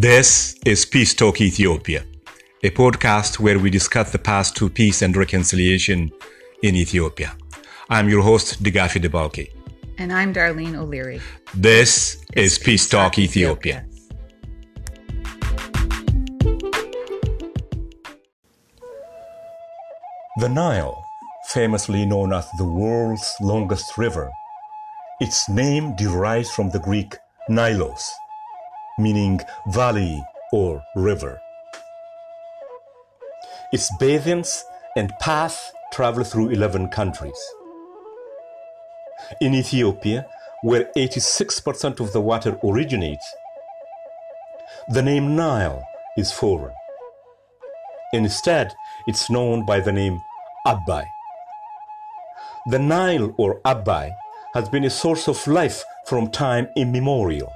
This is Peace Talk Ethiopia, a podcast where we discuss the path to peace and reconciliation in Ethiopia. I'm your host, Digafi Debalki. And I'm Darlene O'Leary. This is Peace Talk Ethiopia. The Nile, famously known as the world's longest river, its name derives from the Greek Nilos, meaning valley or river. Its basins and path travel through 11 countries. In Ethiopia, where 86% of the water originates, the name Nile is foreign. Instead, it's known by the name Abai. The Nile or Abai has been a source of life from time immemorial.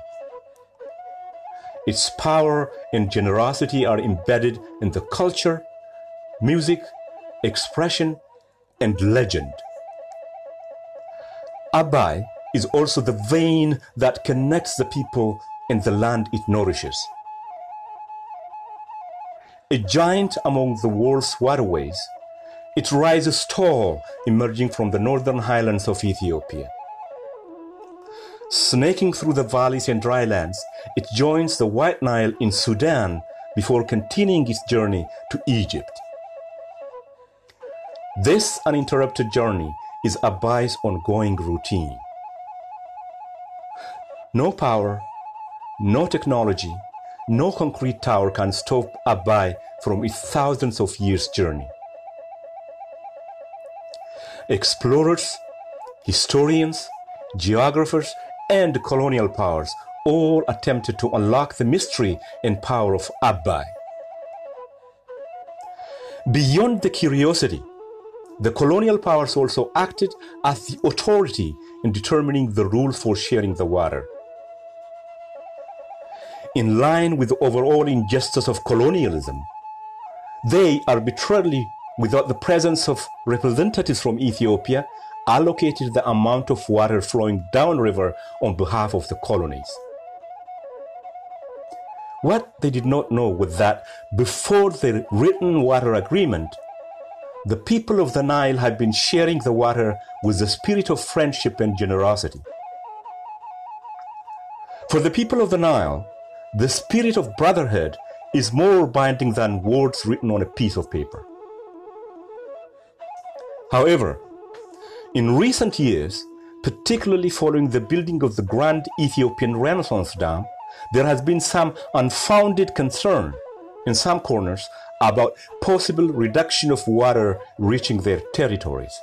Its power and generosity are embedded in the culture, music, expression, and legend. Abai is also the vein that connects the people and the land it nourishes. A giant among the world's waterways, it rises tall, emerging from the northern highlands of Ethiopia. Snaking through the valleys and drylands, it joins the White Nile in Sudan before continuing its journey to Egypt. This uninterrupted journey is Abai's ongoing routine. No power, no technology, no concrete tower can stop Abai from its thousands of years journey. Explorers, historians, geographers, and colonial powers all attempted to unlock the mystery and power of Abai. Beyond the curiosity, the colonial powers also acted as the authority in determining the rules for sharing the water. In line with the overall injustice of colonialism, they arbitrarily, without the presence of representatives from Ethiopia, allocated the amount of water flowing downriver on behalf of the colonies. What they did not know was that before the written water agreement, the people of the Nile had been sharing the water with the spirit of friendship and generosity. For the people of the Nile, the spirit of brotherhood is more binding than words written on a piece of paper. However, in recent years, particularly following the building of the Grand Ethiopian Renaissance Dam, there has been some unfounded concern in some corners about possible reduction of water reaching their territories.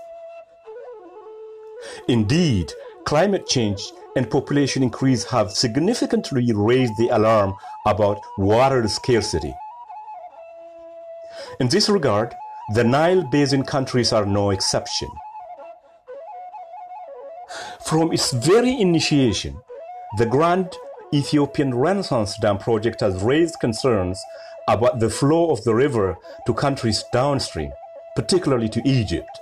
Indeed, climate change and population increase have significantly raised the alarm about water scarcity. In this regard, the Nile Basin countries are no exception. From its very initiation, the Grand Ethiopian Renaissance Dam project has raised concerns about the flow of the river to countries downstream, particularly to Egypt.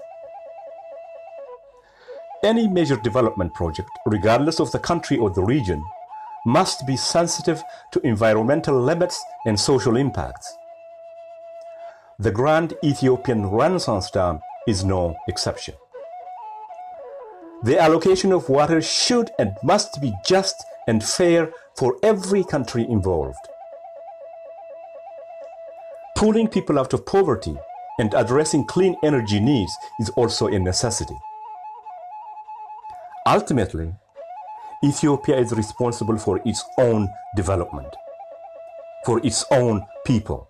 Any major development project, regardless of the country or the region, must be sensitive to environmental limits and social impacts. The Grand Ethiopian Renaissance Dam is no exception. The allocation of water should and must be just and fair for every country involved. Pulling people out of poverty and addressing clean energy needs is also a necessity. Ultimately, Ethiopia is responsible for its own development, for its own people.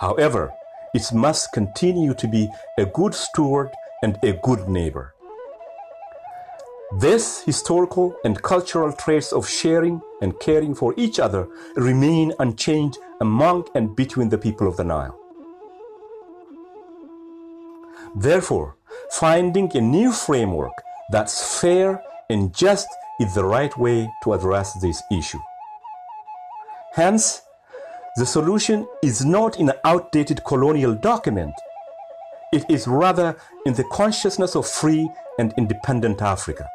However, it must continue to be a good steward and a good neighbor. These historical and cultural traits of sharing and caring for each other remain unchanged among and between the people of the Nile. Therefore, finding a new framework that's fair and just is the right way to address this issue. Hence, the solution is not in an outdated colonial document. It is rather in the consciousness of free and independent Africa.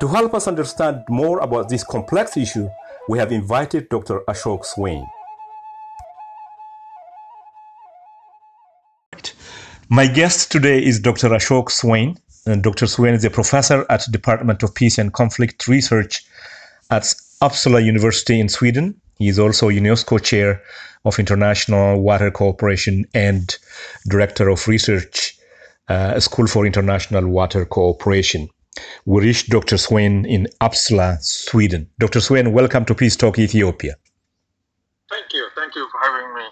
To help us understand more about this complex issue, we have invited Dr. Ashok Swain. My guest today is Dr. Ashok Swain. Uh, and Dr. Swain is a professor at Department of Peace and Conflict Research at Uppsala University in Sweden. He is also UNESCO chair of International Water Cooperation and director of research uh, School for International Water Cooperation. We reached Dr. Swain in Uppsala, Sweden. Dr. Swain, welcome to Peace Talk Ethiopia. Thank you. Thank you for having me.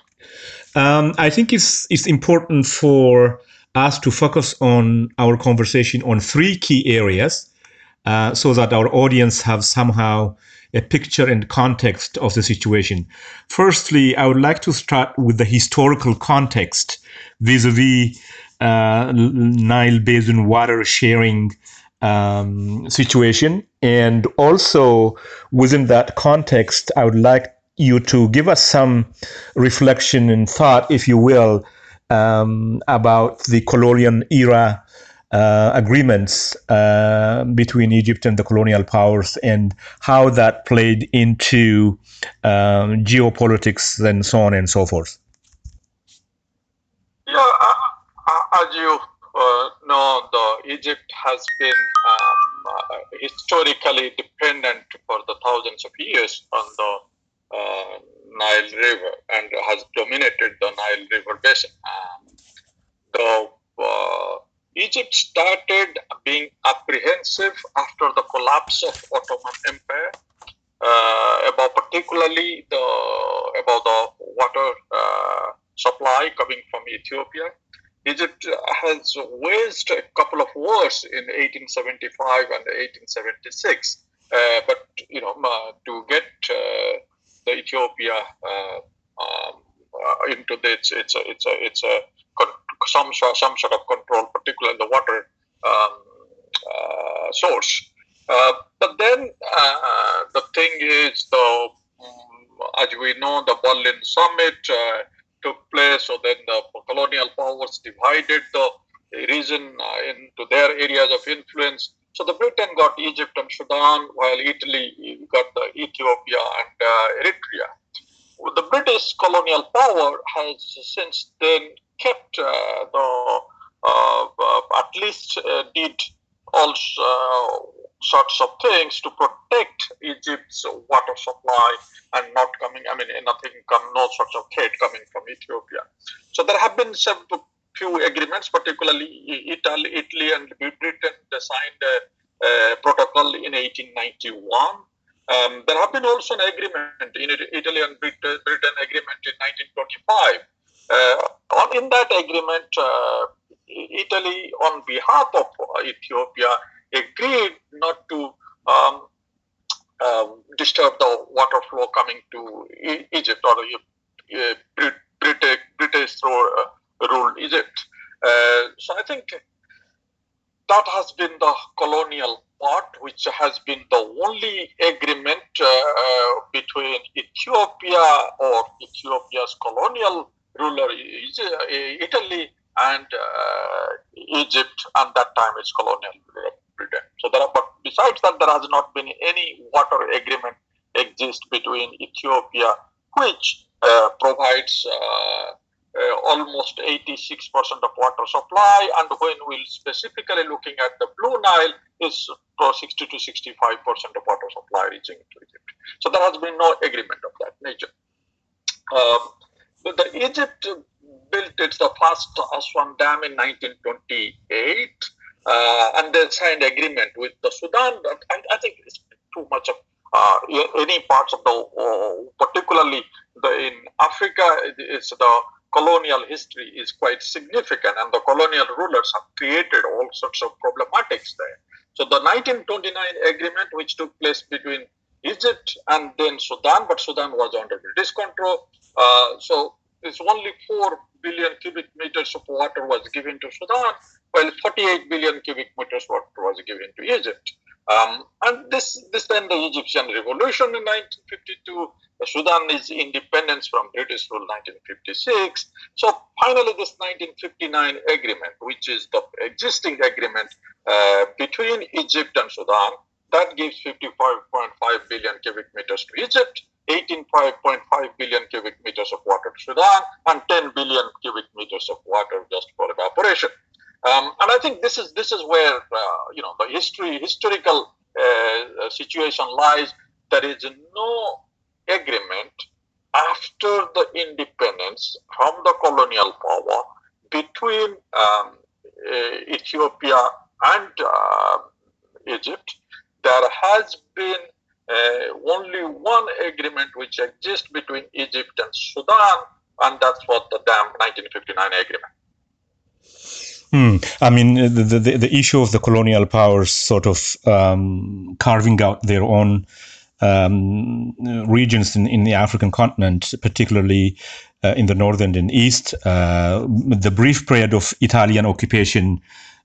Um, I think it's it's important for us to focus on our conversation on three key areas, uh, so that our audience have somehow a picture and context of the situation. Firstly, I would like to start with the historical context vis-a-vis uh, Nile Basin water sharing um, situation, and also within that context, I would like you to give us some reflection and thought, if you will, um, about the colonial era uh, agreements uh, between Egypt and the colonial powers and how that played into um, geopolitics and so on and so forth. Yeah, uh, as you uh, know, the Egypt has been um, uh, historically dependent for the thousands of years on the uh, Nile River and has dominated the Nile River basin. Um, the uh, Egypt started being apprehensive after the collapse of Ottoman Empire uh, about particularly the about the water uh, supply coming from Ethiopia. Egypt has waged a couple of wars in 1875 and 1876, uh, but you know to get the Ethiopia um, into this, it's a, it's a, it's a some some sort of control, particularly the water um, uh, source. Uh, but then uh, the thing is, the um, as we know, the Berlin summit uh, took place. So then the colonial powers divided the region uh, into their areas of influence. So the Britain got Egypt and Sudan, while Italy got the Ethiopia and uh, Eritrea. The British colonial power has since then kept uh, the uh, uh, at least did all sorts of things to protect Egypt's water supply and not coming, I mean, nothing, come, no sorts of threat coming from Ethiopia. So there have been some few agreements, particularly Italy, Italy and Britain signed a, a protocol in 1891. Um, there have been also an agreement in Italy and Britain, Britain agreement in 1925 uh, in that agreement, uh, Italy, on behalf of Ethiopia, agreed not to um, um, disturb the water flow coming to Egypt or uh, British, British uh, Egypt. Uh, so I think that has been the colonial part, which has been the only agreement uh, between Ethiopia or Ethiopia's colonial ruler Italy and uh, Egypt, and that time it's colonial Britain. So there are, but besides that, there has not been any water agreement exist between Ethiopia, which uh, provides uh, uh, almost 86% of water supply, and when we're specifically looking at the Blue Nile, is 60 to 65% of water supply reaching to Egypt. So there has been no agreement of that nature. Um, the Egypt built its the first Aswan Dam in 1928, uh, and they signed agreement with the Sudan. I, I think it's too much of uh, any parts of the, uh, particularly the, in Africa, it's the colonial history is quite significant, and the colonial rulers have created all sorts of problematics there. So the 1929 agreement, which took place between Egypt and then Sudan, but Sudan was under British control. Uh, so it's only 4 billion cubic meters of water was given to Sudan, while 48 billion cubic meters of water was given to Egypt. Um, and this, this then the Egyptian revolution in 1952, Sudan is independence from British rule 1956. So finally, this 1959 agreement, which is the existing agreement uh, between Egypt and Sudan, that gives 55.5 billion cubic meters to Egypt, 18.5 billion cubic meters of water to Sudan, and 10 billion cubic meters of water just for evaporation. Um, and I think this is this is where uh, you know the history historical uh, situation lies. There is no agreement after the independence from the colonial power between um, uh, Ethiopia and uh, Egypt. There has been only one agreement which exists between Egypt and Sudan, and that's what the dam 1959 agreement. Hmm. I mean, the, the, the issue of the colonial powers sort of um, carving out their own um, regions in, in the African continent, particularly uh, in the northern and east. Uh, the brief period of Italian occupation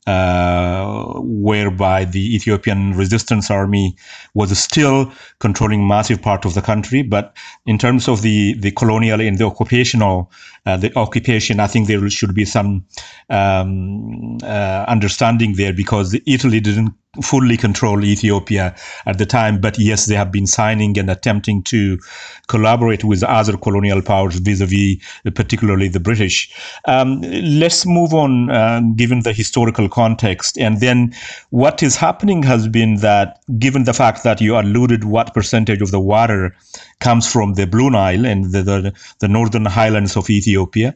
uh, whereby the Ethiopian resistance army was still controlling massive part of the country. But in terms of the, the colonial and the occupational, uh, the occupation, I think there should be some um, uh, understanding there because Italy didn't fully control Ethiopia at the time, but yes, they have been signing and attempting to collaborate with other colonial powers vis-a-vis, particularly the British. Um, let's move on, uh, given the historical context, and then what is happening has been that, given the fact that you alluded what percentage of the water comes from the Blue Nile and the, the, the northern highlands of Ethiopia,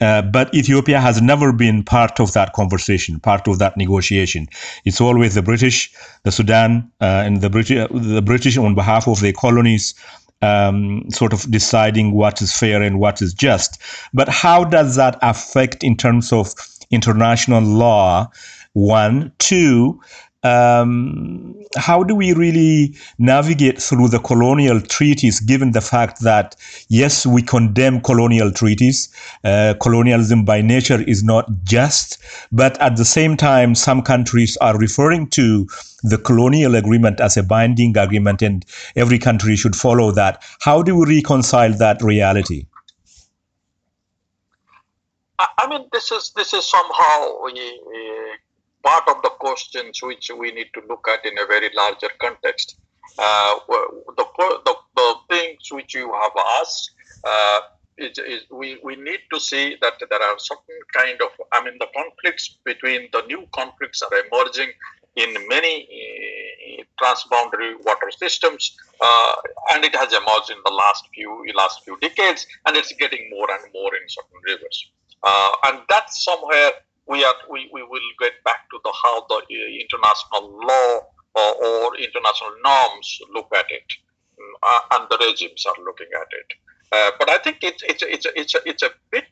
uh, but Ethiopia has never been part of that conversation, part of that negotiation. It's always the British, the Sudan, uh, and the British, the British on behalf of their colonies, um, sort of deciding what is fair and what is just. But how does that affect in terms of international law? One, two, um, how do we really navigate through the colonial treaties given the fact that yes we condemn colonial treaties? Uh, colonialism by nature is not just but at the same time some countries are referring to the colonial agreement as a binding agreement and every country should follow that. How do we reconcile that reality? I mean, this is this is somehow we, part of the questions which we need to look at in a very larger context. Uh, the, the, the things which you have asked uh, is, is, we, we need to see that there are certain kind of, I mean, the conflicts between the new conflicts are emerging in many uh, transboundary water systems, uh, and it has emerged in the last few last few decades, and it's getting more and more in certain rivers. Uh, and that's somewhere we are we, we will get back to the how the uh, international law or, or international norms look at it, mm, uh, and the regimes are looking at it. Uh, but I think it's it's it's it's a, it's a bit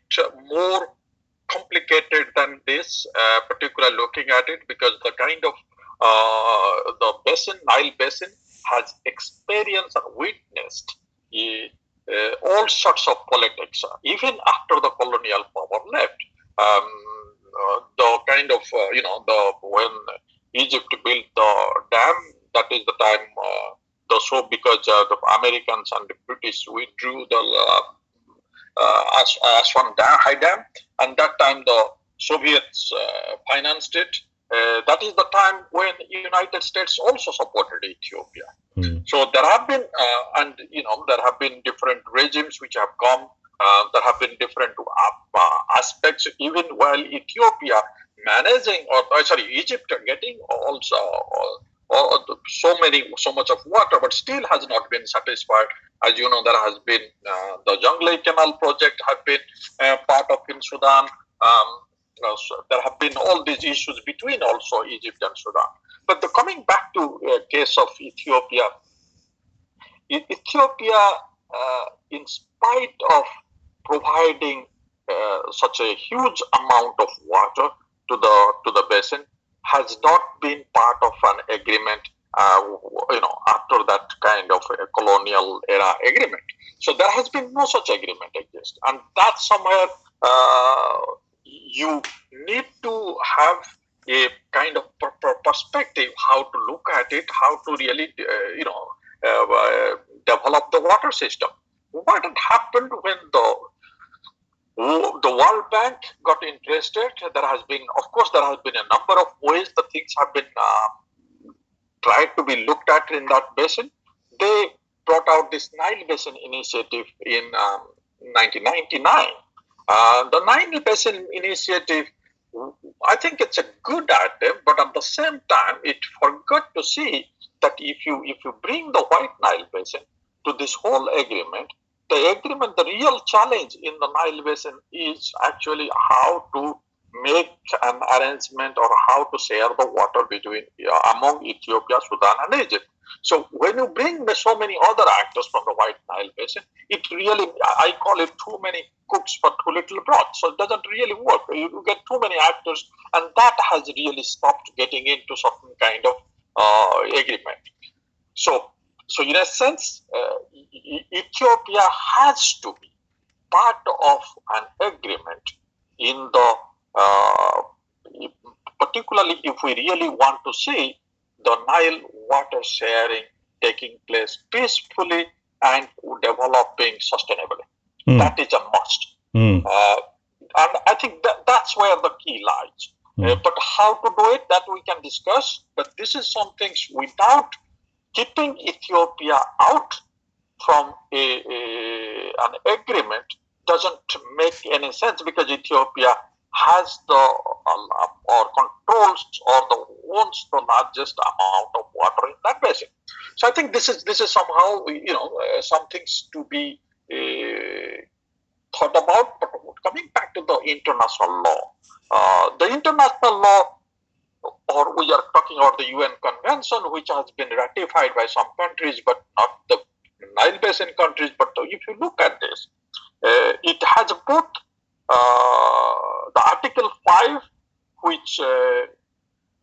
more complicated than this, uh, particularly looking at it because the kind of uh, the basin, Nile basin, has experienced and witnessed uh, all sorts of politics, even after the colonial power left. Um, uh, the kind of uh, you know the when Egypt built the dam, that is the time uh, the so because the Americans and the British withdrew the uh, Aswan dam, High Dam, and that time the Soviets financed it. Uh, that is the time when United States also supported Ethiopia. Mm. So there have been, uh, and you know, there have been different regimes which have come uh, there have been different uh, aspects, even while Ethiopia managing, or uh, sorry, Egypt getting also uh, so many, so much of water, but still has not been satisfied. As you know, there has been uh, the Jonglei Canal project have been uh, part of in Sudan. Um, so there have been all these issues between also Egypt and Sudan. But the, coming back to uh, case of Ethiopia, Ethiopia, in spite of providing uh, such a huge amount of water to the to the basin has not been part of an agreement uh, you know after that kind of colonial era agreement. So there has been no such agreement exist. And that somewhere uh, you need to have a kind of proper perspective how to look at it how to really uh, you know uh, develop the water system. What had happened when the the World Bank got interested. There has been, of course, there has been a number of ways the things have been uh, tried to be looked at in that basin. They brought out this Nile Basin Initiative in um, 1999. Uh, the Nile Basin Initiative, I think it's a good idea, but at the same time, it forgot to see that if you if you bring the White Nile Basin to this whole agreement, the agreement, the real challenge in the Nile Basin is actually how to make an arrangement or how to share the water between uh, among Ethiopia, Sudan, and Egypt. So when you bring so many other actors from the White Nile Basin, it really I call it too many cooks for too little broth. So it doesn't really work. You, you get too many actors, and that has really stopped getting into certain kind of uh, agreement. So so in a sense, uh, Ethiopia has to be part of an agreement in the uh, particularly if we really want to see the Nile water sharing taking place peacefully and developing sustainably. Mm. That is a must. Mm. Uh, and I think that, that's where the key lies. Mm. Uh, but how to do it, that we can discuss. But this is some things without keeping Ethiopia out from a, a, an agreement doesn't make any sense because Ethiopia has the uh, or controls or the owns the largest amount of water in that basin. So I think this is this is somehow you know uh, some things to be uh, thought about. But coming back to the international law, uh, the international law, or we are talking about the UN Convention, which has been ratified by some countries, but not the Nile Basin countries. But if you look at this, uh, it has both uh, the Article 5, which uh,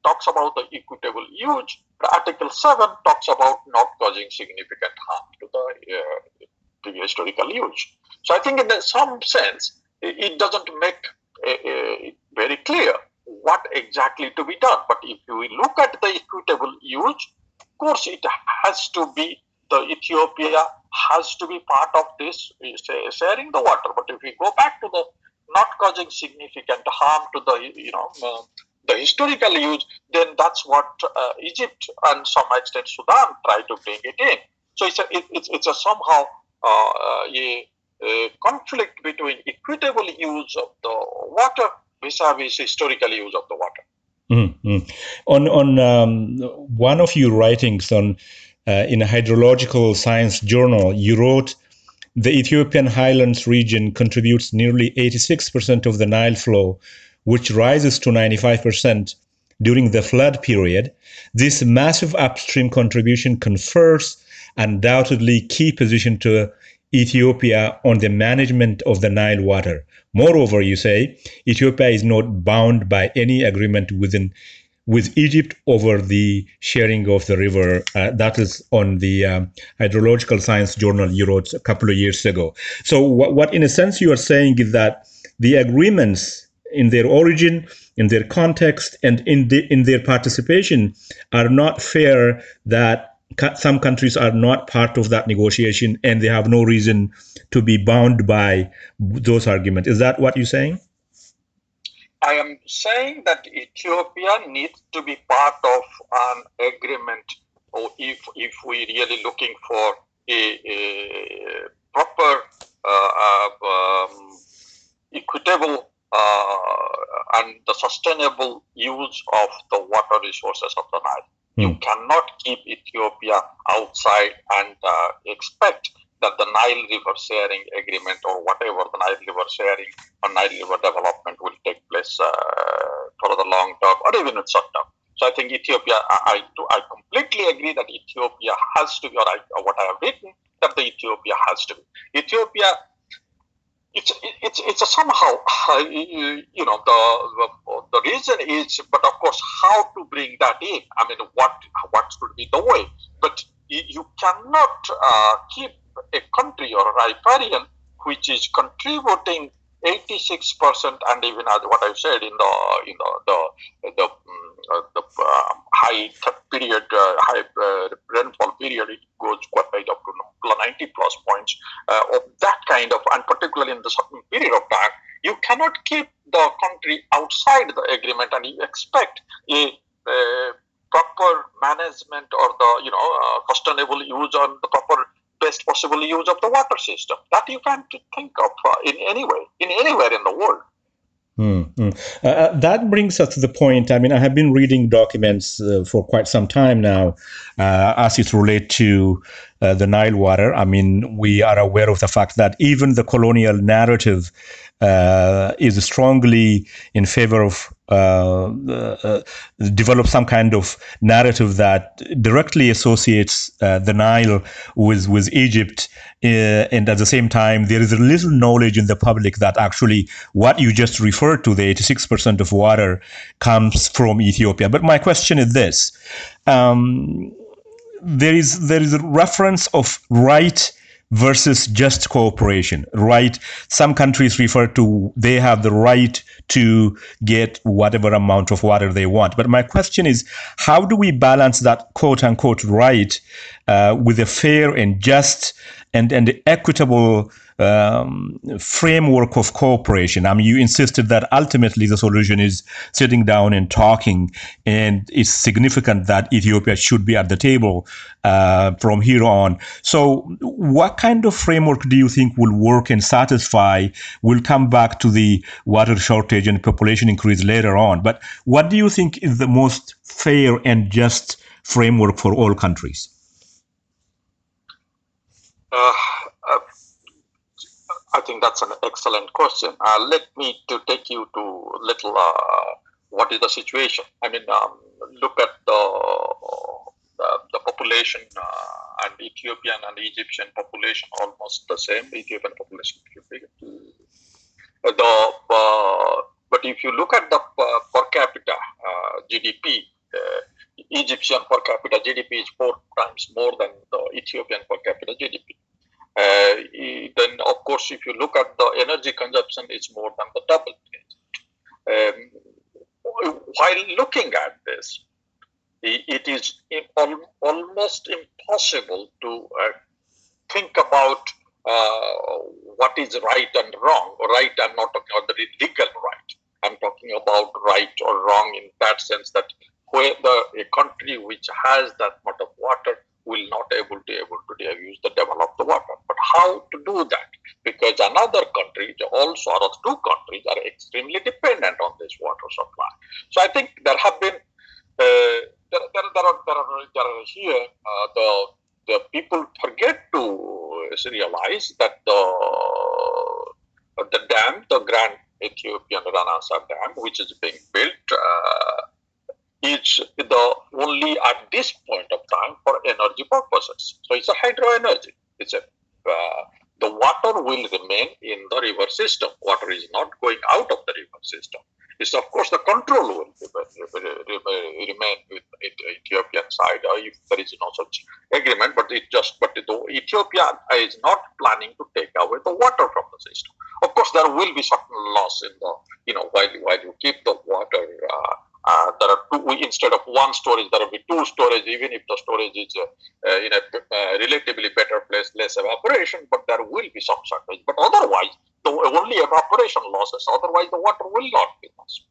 talks about the equitable use, the Article 7 talks about not causing significant harm to the, uh, to the historical use. So I think in some sense, it doesn't make very clear what exactly to be done. But if we look at the equitable use, of course, it has to be the Ethiopia has to be part of this sharing the water. But if we go back to the not causing significant harm to the you know uh, the historical use, then that's what uh, Egypt and some extent Sudan try to bring it in. So it's a, it, it's, it's a somehow uh, a, a, conflict between equitable use of the water vis-a-vis historical use of the water. Mm-hmm. On on um, one of your writings on uh, in a hydrological science journal, you wrote the Ethiopian highlands region contributes nearly 86% of the Nile flow, which rises to 95% during the flood period. This massive upstream contribution confers undoubtedly key position to Ethiopia on the management of the Nile water. Moreover, you say Ethiopia is not bound by any agreement within with Egypt over the sharing of the river. Uh, that is on the um, Hydrological Science Journal you wrote a couple of years ago. So, what, what in a sense you are saying is that the agreements in their origin, in their context, and in, the, in their participation are not fair that some countries are not part of that negotiation and they have no reason to be bound by those arguments. Is that what you're saying? I am saying that Ethiopia needs to be part of an agreement, or if if we're really looking for a, a proper uh, um, equitable uh, and the sustainable use of the water resources of the Nile. You cannot keep Ethiopia outside and uh, expect that the Nile River sharing agreement or whatever the Nile River sharing or Nile River development will take place uh, for the long term or even in short term. So I think Ethiopia, I, I, I completely agree that Ethiopia has to be, or, I, or what I have written, that the Ethiopia has to be. Ethiopia it's it's it's a somehow uh, you know the reason is but of course how to bring that in? I mean what what should be the way but you cannot uh, keep a country or a riparian which is contributing 86% and even as what I've said in the in the the, the, uh, the uh, high period uh, high uh, rainfall period it goes quite up to 90 plus points uh, of that kind of and particularly in the certain period of time you cannot keep the country outside the agreement and you expect a proper management or the you know uh, sustainable use on the proper best possible use of the water system. That you can't think of uh, in any way in anywhere in the world Mm-hmm. Uh, that brings us to the point. I mean, I have been reading documents uh, for quite some time now uh, as it relates to uh, the Nile water. I mean, we are aware of the fact that even the colonial narrative uh, is strongly in favor of uh, uh, develop some kind of narrative that directly associates uh, the Nile with with Egypt, uh, and at the same time, there is a little knowledge in the public that actually what you just referred to, the 86 percent of water, comes from Ethiopia. But my question is this: um, there is there is a reference of right versus just cooperation right? Some countries refer to they have the right to get whatever amount of water they want. But my question is how do we balance that quote unquote right uh, with a fair and just and and the equitable um, framework of cooperation. I mean, you insisted that ultimately the solution is sitting down and talking, and it's significant that Ethiopia should be at the table uh, from here on. So, what kind of framework do you think will work and satisfy? We'll come back to the water shortage and population increase later on. But what do you think is the most fair and just framework for all countries? Uh, uh, I think that's an excellent question. Uh, let me to take you to little uh, what is the situation. I mean, um, look at the the, the population uh, and Ethiopian and Egyptian population almost the same. Ethiopian population, the uh, but if you look at the per capita GDP, Egyptian per capita GDP is four times more than the Ethiopian per capita GDP. Uh, then, of course, if you look at the energy consumption, it's more than the double. Um, while looking at this, it is almost impossible to uh, think about uh, what is right and wrong. Right, I'm not talking about the legal right. I'm talking about right or wrong in that sense that where the a country which has that much of water will not able to able to use the develop the water. But how to do that? Because another country, also or two countries are extremely dependent on this water supply. So I think there have been uh, there, there, there, are, there, are, there are here uh, the the people forget to realize that the the dam, the Grand Ethiopian Renaissance Dam, which is being built. Uh, is the only at this point of time for energy purposes. So it's a hydro energy. It's a uh, the water will remain in the river system. Water is not going out of the river system. It's of course the control will remain with Ethiopian side if there is no such agreement. But it just but the Ethiopia is not planning to take away the water from the system. Of course, there will be certain loss in the you know while while you keep the water. Uh, uh, there are two instead of one storage there will be two storage even if the storage is uh, in a uh, relatively better place less evaporation but there will be some shortage. But otherwise the only evaporation losses otherwise the water will not be lost.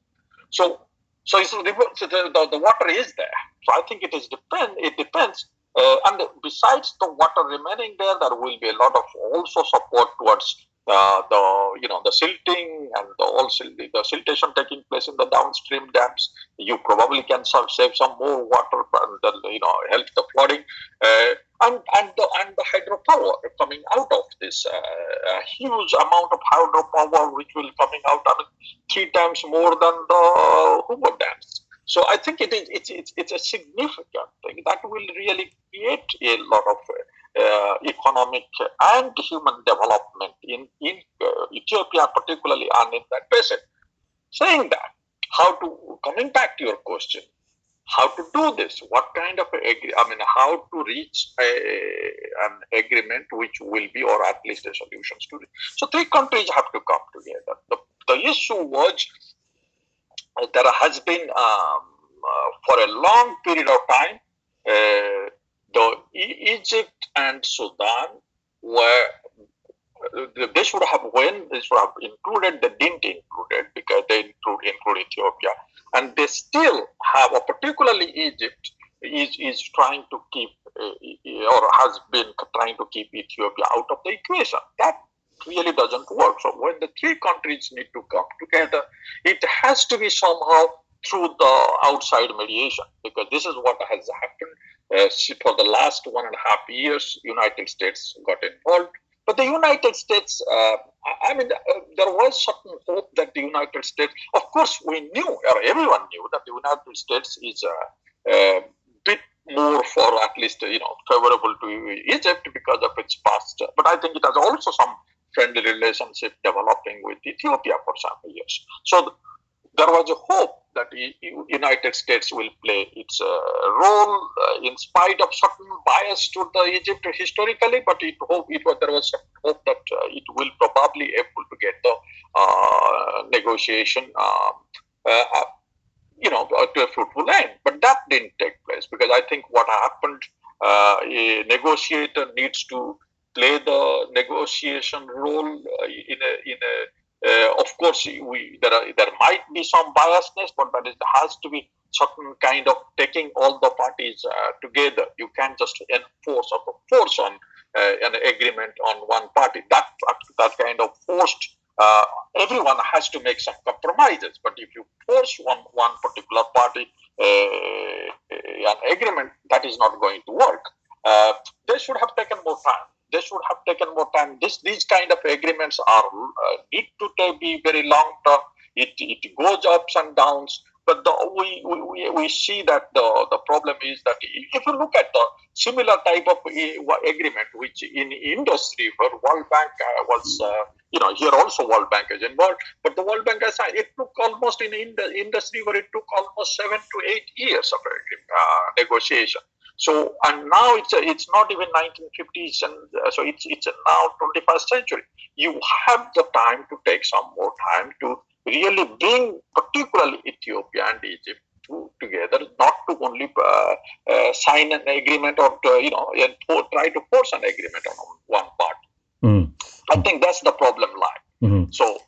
So so, the, the, the, water is there. So i think it is depend it depends uh, and besides the water remaining there there will be a lot of also support towards uh, the you know the silting and the all the siltation taking place in the downstream dams, you probably can save some more water and you know help the flooding uh, and and the and the hydropower coming out of this uh, huge amount of hydropower which will coming out I mean, three times more than the Hoover dams. So I think it is it's, it's, it's a significant thing that will really create a lot of uh, economic and human development in, in uh, Ethiopia, particularly and in that basin. Saying that, how to, coming back to your question, how to do this, what kind of, agree, I mean, how to reach a, an agreement which will be, or at least a solution to it. So three countries have to come together. The, the issue was uh, there has been, um, uh, for a long period of time, uh, the Egypt and Sudan were uh, they should have when they should have included, they didn't include it because they include, include Ethiopia, and they still have, a particularly Egypt is is trying to keep uh, or has been trying to keep Ethiopia out of the equation. That really doesn't work. So when the three countries need to come together, it has to be somehow through the outside mediation because this is what has happened uh, for the last one and a half years. United States got involved, but the United States, uh, I mean, uh, there was certain hope that the United States, of course, we knew or everyone knew that the United States is a, a bit more for at least you know favorable to Egypt because of its past. But I think it has also some friendly relationship developing with Ethiopia for some years. So there was a hope that United States will play its uh, role uh, in spite of certain bias to the Egypt historically, but it hope it was, there was hope that uh, it will probably able to get the uh, negotiation, um, uh, uh, you know, to a fruitful end. But that didn't take place because I think what happened, a negotiator needs to play the negotiation role in a in a uh, of course, we there are, there might be some biasness, but that is, has to be certain kind of taking all the parties uh, together. You can't just enforce or force on uh, an agreement on one party. That that kind of forced. Uh, everyone has to make some compromises, but if you force one one particular party uh, an agreement, that is not going to work. Uh, they should have taken more time they should have taken more time. This these kind of agreements are uh, need to be very long term. It, it goes ups and downs. But the, we, we, we see that the, the problem is that if you look at the similar type of agreement, which in Indus River World Bank uh, was, uh, you know, here also World Bank is involved, but the World Bank signed. it took almost in, in the Indus River it took almost seven to eight years of uh, negotiation. So and now it's a, it's not even 1950s, and uh, so it's it's now 21st century. You have the time to take some more time to really bring, particularly Ethiopia and Egypt, to, together, not to only uh, uh, sign an agreement or to, you know and for, try to force an agreement on one part. Mm. I think that's the problem lie. Mm-hmm. So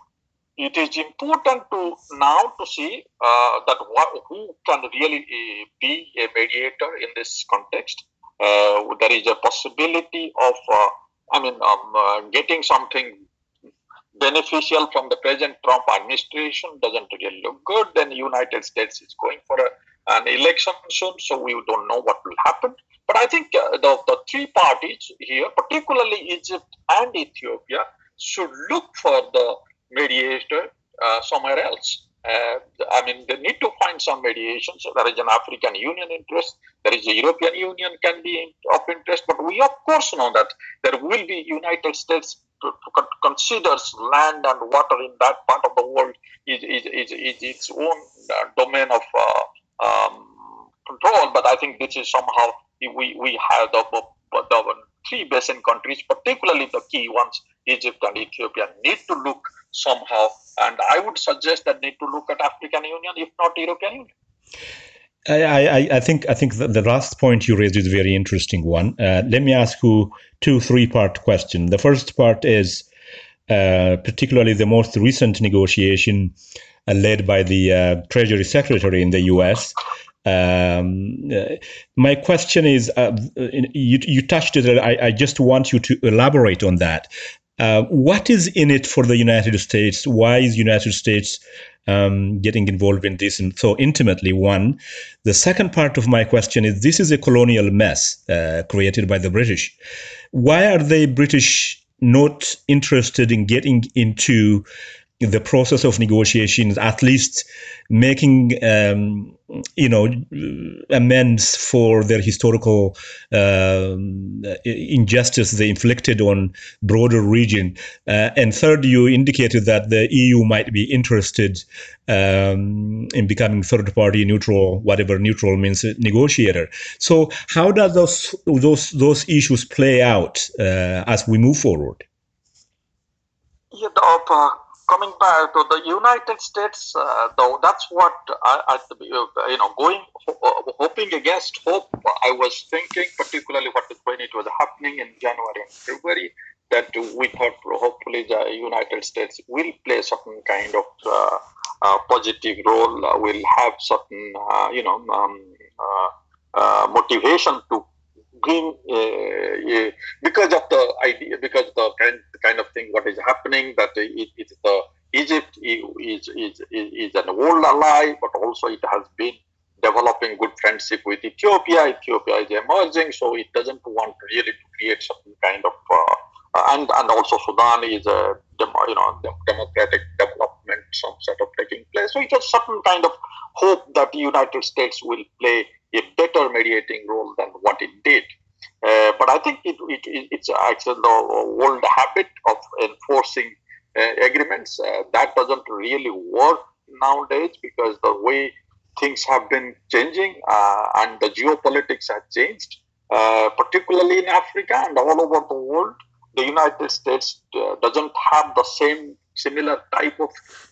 it is important to now to see uh, that what, who can really uh, be a mediator in this context. Uh, there is a possibility of, uh, I mean, um, uh, getting something beneficial from the present Trump administration doesn't really look good. Then the United States is going for a, an election soon, so we don't know what will happen. But I think uh, the, the three parties here, particularly Egypt and Ethiopia, should look for the mediator uh, somewhere else. Uh, I mean, they need to find some mediation. So there is an African Union interest. There is a European Union can be of interest. But we of course know that there will be United States considers land and water in that part of the world is, is, is, is its own uh, domain of uh, um, control. But I think this is somehow we, we have the, the three basin countries, particularly the key ones, Egypt and Ethiopia, need to look somehow. And I would suggest that need to look at African Union, if not European Union. I, I, I, think I think the last point you raised is a very interesting one. Uh, let me ask you two three part question. The first part is uh, particularly the most recent negotiation uh, led by the uh, Treasury Secretary in the U.S. Um, uh, my question is, uh, you, you touched it. I, I just want you to elaborate on that. Uh, what is in it for the United States? Why is United States um, getting involved in this so intimately? One. The second part of my question is: This is a colonial mess uh, created by the British. Why are the British not interested in getting into the process of negotiations, at least making um, you know amends for their historical uh, injustice they inflicted on broader region. Uh, and third, you indicated that the EU might be interested um, in becoming third party neutral, whatever neutral means, negotiator. So how does those those those issues play out uh, as we move forward? Yeah, uh, coming back to the United States, uh, though, that's what I, I, you know, going hoping against hope. I was thinking, particularly what when it was happening in January and February, that we thought hopefully the United States will play certain kind of uh, uh, positive role, uh, will have certain, uh, you know, um, uh, motivation to bring, because of the idea, because of the kind, kind of thing what is happening, that it, it's the Egypt is, is, is, is an old ally, but also it has been developing good friendship with Ethiopia. Ethiopia is emerging, so it doesn't want really to create some kind of uh, and and also Sudan is a you know democratic development, some sort of taking place. So it has certain kind of hope that the United States will play a better mediating role than what it did. Uh, but I think it, it, it's actually the old habit of enforcing uh, agreements uh, that doesn't really work nowadays because the way things have been changing uh, and the geopolitics have changed, uh, particularly in Africa and all over the world. The United States uh, doesn't have the same similar type of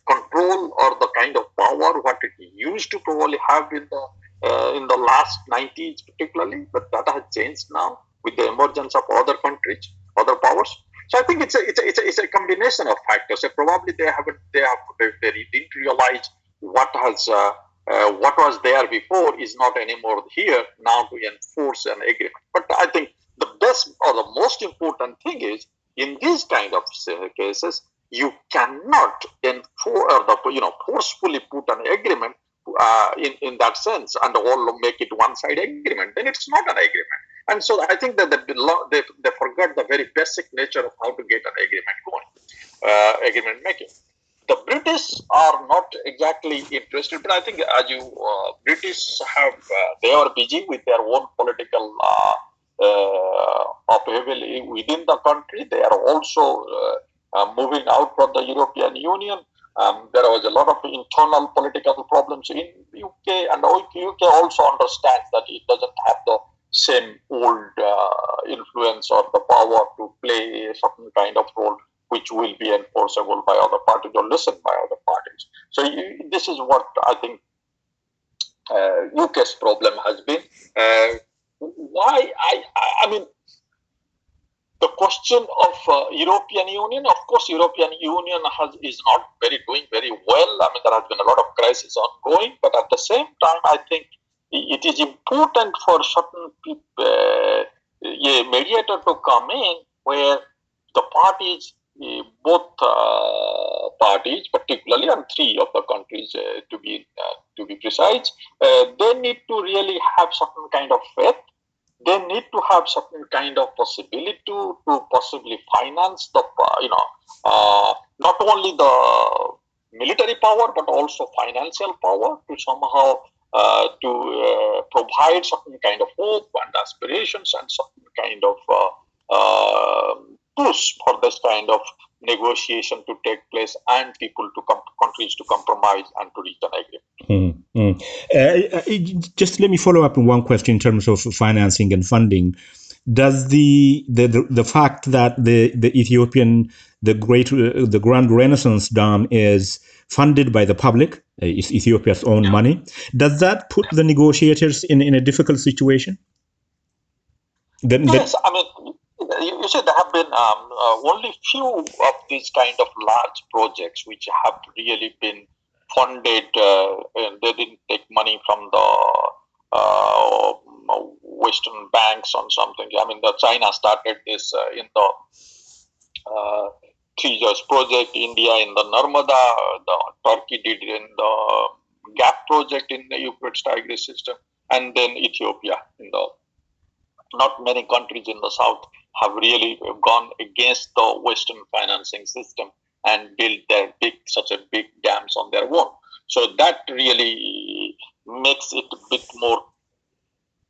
control or the kind of power what it used to probably have in the uh, in the last 90s particularly but that has changed now with the emergence of other countries other powers so i think it's a it's a, it's a, it's a combination of factors so probably they haven't they have they, they didn't realize what has uh, uh, what was there before is not anymore here now to enforce an agreement. But I think the best or the most important thing is in these kind of cases, you cannot enforce the, you know forcefully put an agreement uh, in in that sense and all make it one side agreement. Then it's not an agreement. And so I think that the, they, they forgot the very basic nature of how to get an agreement going, uh, agreement making the British are not exactly interested, but I think as you uh, British have uh, they are busy with their own political uh, uh upheaval within the country. They are also uh, uh, moving out from the European Union. Um, there was a lot of internal political problems in UK, and UK also understands that it doesn't have the same old influence or the power to play a certain kind of role which will be enforceable by other parties or listened by other parties. So this is what I think uh, UK's problem has been. Uh, why I, I mean the question of uh, European Union, of course, European Union has is not very doing very well. I mean, there has been a lot of crisis ongoing, but at the same time, I think it is important for certain uh, a mediator to come in where the parties both uh, parties, particularly and three of the countries uh, to be uh, to be precise, they need to really have certain kind of faith. They need to have certain kind of possibility to, to possibly finance the you know not only the military power but also financial power to somehow uh, to uh, provide certain kind of hope and aspirations and certain kind of uh, push for this kind of negotiation to take place and people to come countries to compromise and to reach an agreement. Mm-hmm. Uh, uh just let me follow up on one question in terms of financing and funding. Does the the, the, the fact that the, the Ethiopian the great uh, the Grand Renaissance Dam is funded by the public, uh, Ethiopia's own yeah. money, does that put the negotiators in, in a difficult situation? Then, yes, I mean you, see, there have been um, uh, only few of these kind of large projects which have really been funded. Uh, they didn't take money from the uh, Western banks on something. I mean, the China started this uh, in the uh, Three Gorges project. India in the Narmada. The Turkey did in the GAP project in the Euphrates Tigris system, and then Ethiopia in the not many countries in the south have really gone against the Western financing system and built their big, such a big dams on their own. So that really makes it a bit more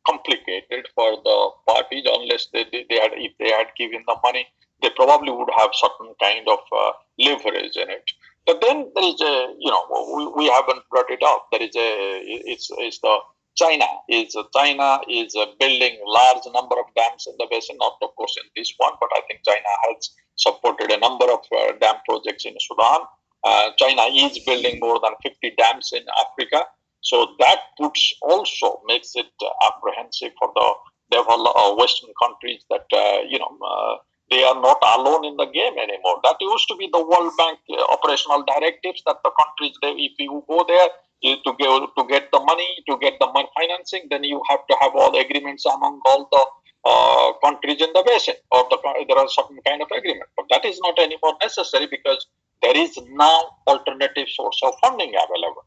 complicated for the parties unless they, they, they had if they had given the money they probably would have certain kind of uh, leverage in it but then there is a you know we, we haven't brought it up there is a it's it's the China is China is building large number of dams in the basin. Not of course in this one, but I think China has supported a number of uh, dam projects in Sudan. Uh, China is building more than 50 dams in Africa. So that puts also makes it apprehensive for the develop, uh, Western countries that uh, you know uh, they are not alone in the game anymore. That used to be the World Bank uh, operational directives that the countries, they, if you go there you, to get to get the money, to get the financing, then you have to have all the agreements among all the uh, countries in the basin, or the, there are some kind of agreement. But that is not anymore necessary because there is now alternative source of funding available.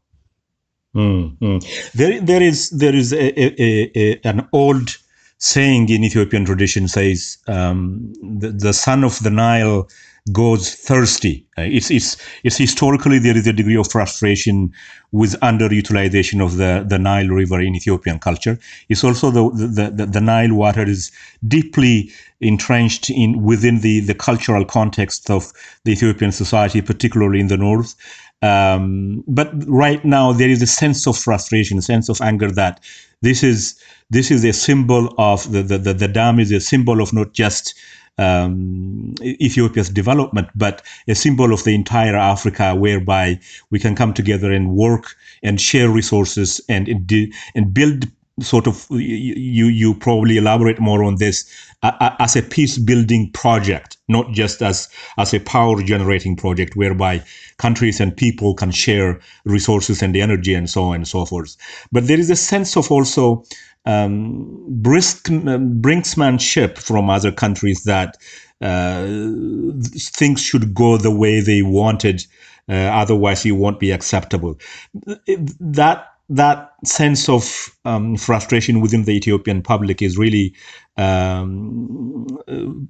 Mm-hmm. There, there is there is a, a, a, an old saying in Ethiopian tradition says um, the, the son of the Nile goes thirsty. Uh, it's, it's, it's historically there is a degree of frustration with underutilization of the, the Nile River in Ethiopian culture. It's also the, the, the, the Nile water is deeply entrenched in within the, the cultural context of the Ethiopian society, particularly in the north. Um, but right now there is a sense of frustration, a sense of anger that this is this is a symbol of the, the, the, the dam is a symbol of not just um, Ethiopia's development, but a symbol of the entire Africa, whereby we can come together and work and share resources and and build sort of you you probably elaborate more on this uh, as a peace building project not just as as a power generating project whereby countries and people can share resources and energy and so on and so forth. But there is a sense of also um, brisk um, brinksmanship from other countries that uh, things should go the way they wanted, uh, otherwise it won't be acceptable. That that sense of um, frustration within the Ethiopian public is really um,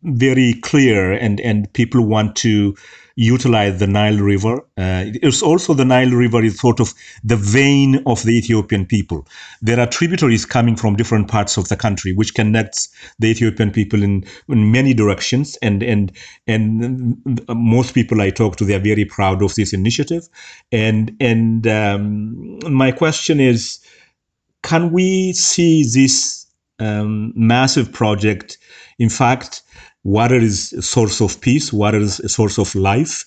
very clear, and and people want to utilize the Nile River. Uh, it's also the Nile River is sort of the vein of the Ethiopian people. There are tributaries coming from different parts of the country, which connects the Ethiopian people in, in many directions. And and and most people I talk to, they are very proud of this initiative. And and um, my question is, can we see this um, massive project, in fact? Water is a source of peace, water is a source of life.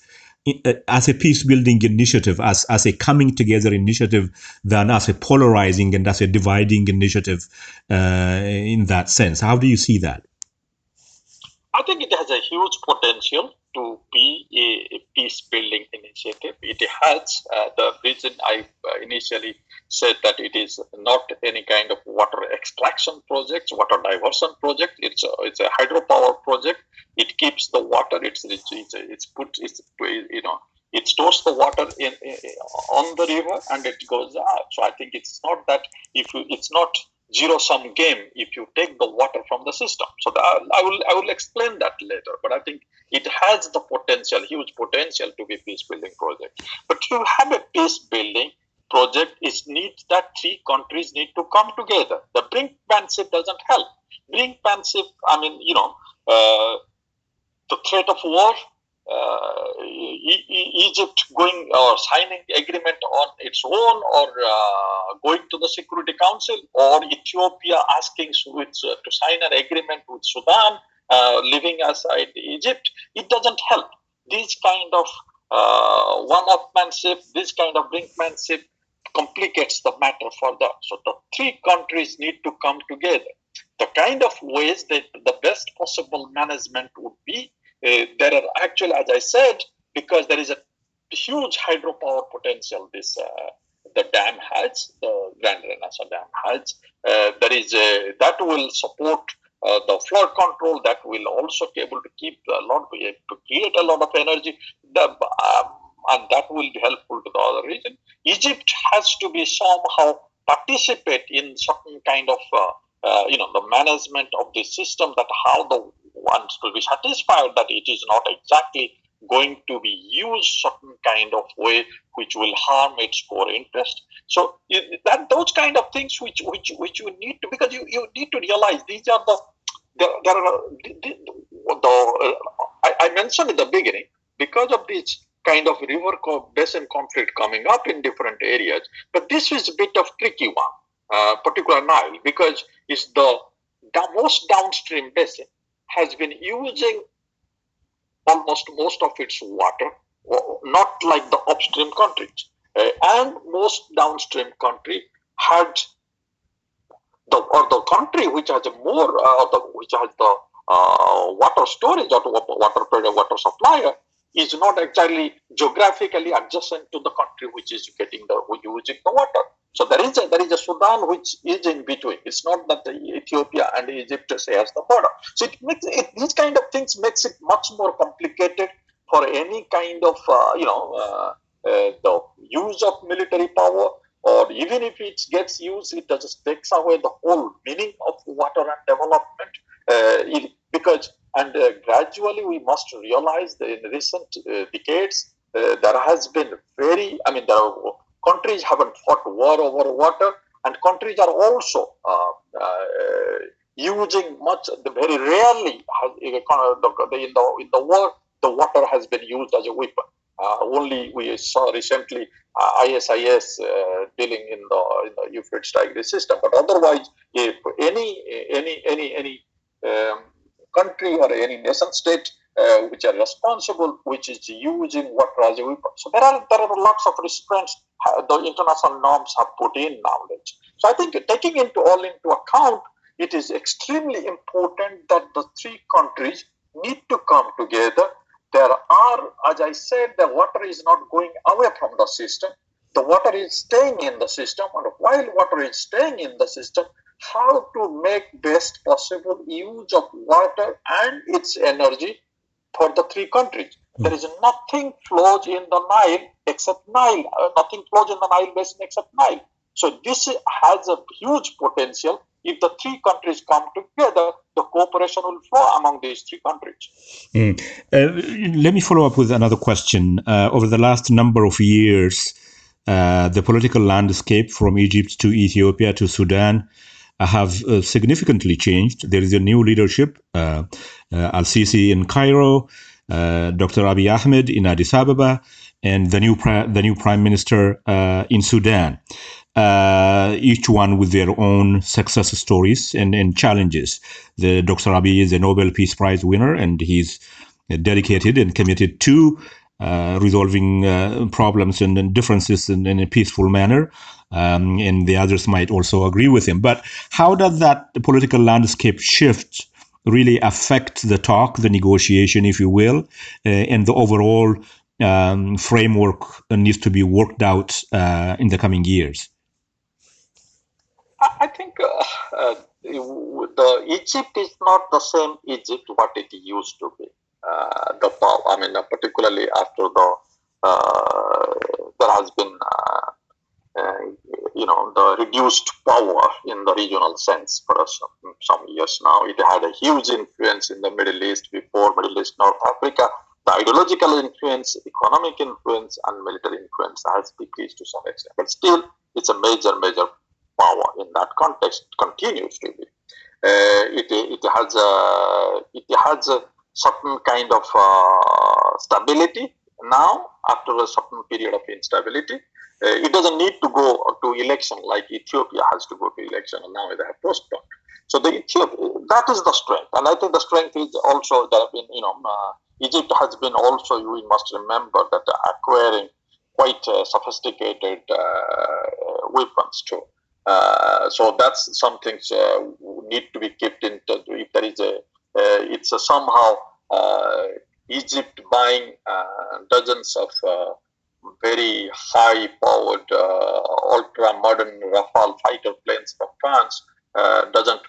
Uh, as a peace building initiative, as, as a coming together initiative, than as a polarizing and as a dividing initiative uh, in that sense. How do you see that? I think it has a huge potential to be a, peace building initiative. It has uh, the reason I uh, initially said that it is not any kind of water extraction project, water diversion project. It's a, it's a hydropower project. It keeps the water. It's it's it's, it's put it's you know it stores the water in, in, on the river and it goes out. So I think it's not that if you it's not zero sum game if you take the water from the system. So the, I will I will explain that later. But I think it has the potential, huge potential to be peace building project. But to have a peace building project is needs that three countries need to come together. The brinkmanship doesn't help. Brinkmanship, I mean, you know, uh, the threat of war, uh, e- e- Egypt going or signing agreement on its own, or uh, going to the Security Council, or Ethiopia asking with, uh, to sign an agreement with Sudan, uh, leaving aside Egypt, it doesn't help. These kind of uh, one-upmanship, this kind of brinkmanship complicates the matter further. So the three countries need to come together. The kind of ways that the best possible management would be, uh, there are actually, as I said, because there is a huge hydropower potential this uh, the dam has, the Grand Renaissance Dam has. Uh, there is a, that will support uh, the flood control that will also be able to keep a lot to create a lot of energy. The, um, will be helpful to the other region. Egypt has to be somehow participate in certain kind of uh, uh, you know the management of the system that how the ones will be satisfied that it is not exactly going to be used certain kind of way which will harm its core interest so that those kind of things which which which you need to because you, you need to realize these are the there, are the, the, the uh, I, I mentioned in the beginning because of these kind of river basin conflict coming up in different areas. But this is a bit of tricky one, uh, particular Nile, because it's the, most downstream basin has been using almost most of its water, not like the upstream countries. Uh, and most downstream country had the or the country which has more uh, the, which has the uh, water storage or water water supplier is not actually geographically adjacent to the country which is getting the using the water. So there is a there is a Sudan which is in between. It's not that Ethiopia and Egypt shares the border. So it makes it, these kind of things makes it much more complicated for any kind of uh, you know uh, uh, the use of military power or even if it gets used, it just takes away the whole meaning of water and development. Uh, it, because and uh, gradually we must realize that in recent uh, decades uh, there has been very, I mean, the countries haven't fought war over water, and countries are also uh, uh, using much. Very rarely, has, in the in the war, the water has been used as a weapon. Uh, only we saw recently uh, ISIS dealing in the, in the Euphrates Tigris system, but otherwise, if any any any any um, country or any nation state uh, which are responsible, which is using water as a weapon. So there are there are lots of restraints the international norms have put in nowadays. So I think taking into all into account, it is extremely important that the three countries need to come together. There are, as I said, the water is not going away from the system. The water is staying in the system, and while water is staying in the system, how to make best possible use of water and its energy for the three countries. Mm. There is nothing flows in the Nile except Nile. Uh, nothing flows in the Nile basin except Nile. So this has a huge potential. If the three countries come together, the cooperation will flow among these three countries. Mm. Uh, let me follow up with another question. Uh, over the last number of years, uh, the political landscape from Egypt to Ethiopia to Sudan have uh, significantly changed. There is a new leadership, uh, uh, Al Sisi in Cairo, Dr. Abiy Ahmed in Addis Ababa, and the new the new prime minister in Sudan. Uh, each one with their own success stories and, and challenges. The Dr. Abiy is a Nobel Peace Prize winner, and he's dedicated and committed to uh, resolving uh, problems and, and differences in, in, a peaceful manner um, and the others might also agree with him. But how does that political landscape shift really affect the talk, the negotiation, if you will, uh, and the overall um, framework needs to be worked out uh, in the coming years? I think uh, uh the Egypt is not the same Egypt what it used to be. Uh, the I mean, uh, particularly after the there has been uh, you know, the reduced power in the regional sense for us some years now. It had a huge influence in the Middle East before Middle East, North Africa. The ideological influence, economic influence, and military influence has decreased to some extent. But still, it's a major, major power in that context. It continues to be. Uh, it, it has a it has a certain kind of uh, stability now after a certain period of instability uh, it doesn't need to go to election like Ethiopia has to go to election, and now they have postponed. So the Ethiopia, that is the strength, and I think the strength is also that been, you know, uh, Egypt has been also. You must remember that acquiring quite uh, sophisticated uh, weapons too. Uh, so that's something uh, need to be kept in. If there is a, it's a somehow Egypt buying dozens of very high powered, uh, ultra modern Rafale fighter planes from France uh, doesn't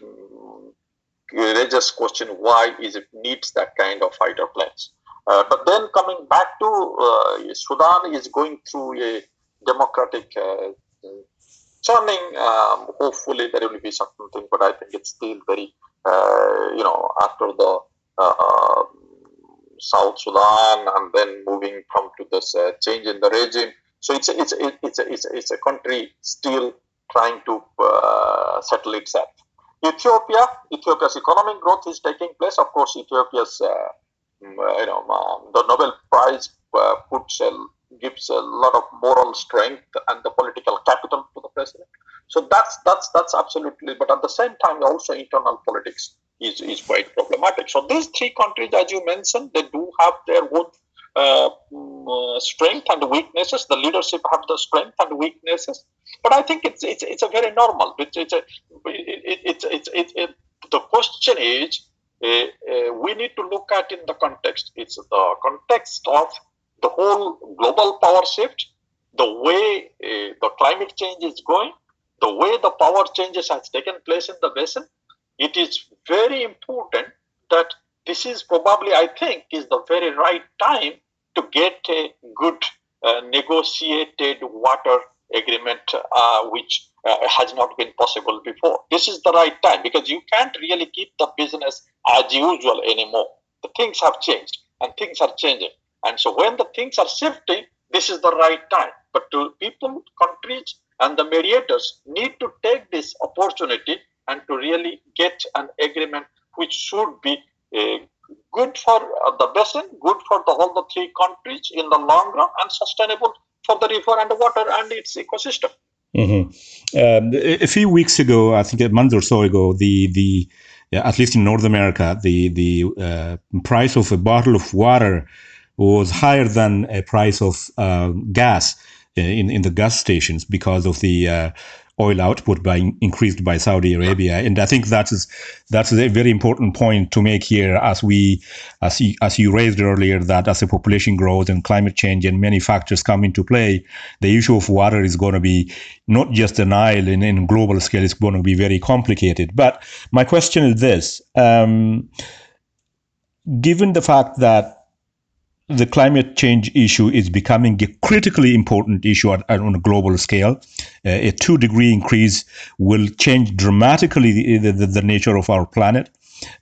raises question why it needs that kind of fighter planes. Uh, but then coming back to uh, Sudan is going through a democratic uh. Um, hopefully there will be something, but I think it's still very, uh, you know, after the South Sudan and then moving from to this uh, change in the regime. So it's a, it's a, it's a, it's a, it's a country still trying to uh, settle itself. Ethiopia, Ethiopia's economic growth is taking place. Of course, Ethiopia's uh, mm, uh you know um, the Nobel Prize uh, puts a, gives a lot of moral strength and the political capital to the president. So that's that's that's absolutely. But at the same time, also internal politics is, is quite problematic. So these three countries, as you mentioned, they do have their own uh, mm, uh, strength and weaknesses. The leadership have the strength and weaknesses. But I think it's it's, it's a very normal. It's it's a, it, it, it's it's it, the question is uh, we need to look at in the context. It's the context of the whole global power shift, the way uh, the climate change is going, the way the power changes has taken place in the basin. It is very important that this is probably, I think, is the very right time to get a good uh, negotiated water agreement, uh, which uh, has not been possible before. This is the right time because you can't really keep the business as usual anymore. The things have changed and things are changing. And so when the things are shifting, this is the right time. But to people, countries, and the mediators need to take this opportunity and to really get an agreement which should be uh, good for uh, the basin, good for the, all the three countries in the long run, and sustainable for the river and the water and its ecosystem. Mm-hmm. Um, a few weeks ago, I think a month or so ago, the the at least in North America, the the uh, price of a bottle of water was higher than a price of uh, gas in in the gas stations because of the uh, oil output by increased by Saudi Arabia, and I think that is that's a very important point to make here, as we as you, as you raised earlier, that as the population grows and climate change and many factors come into play, the issue of water is going to be not just the Nile in, global scale; it's going to be very complicated. But my question is this: um, given the fact that the climate change issue is becoming a critically important issue at, at, on a global scale. Uh, a two degree increase will change dramatically the, the, the nature of our planet.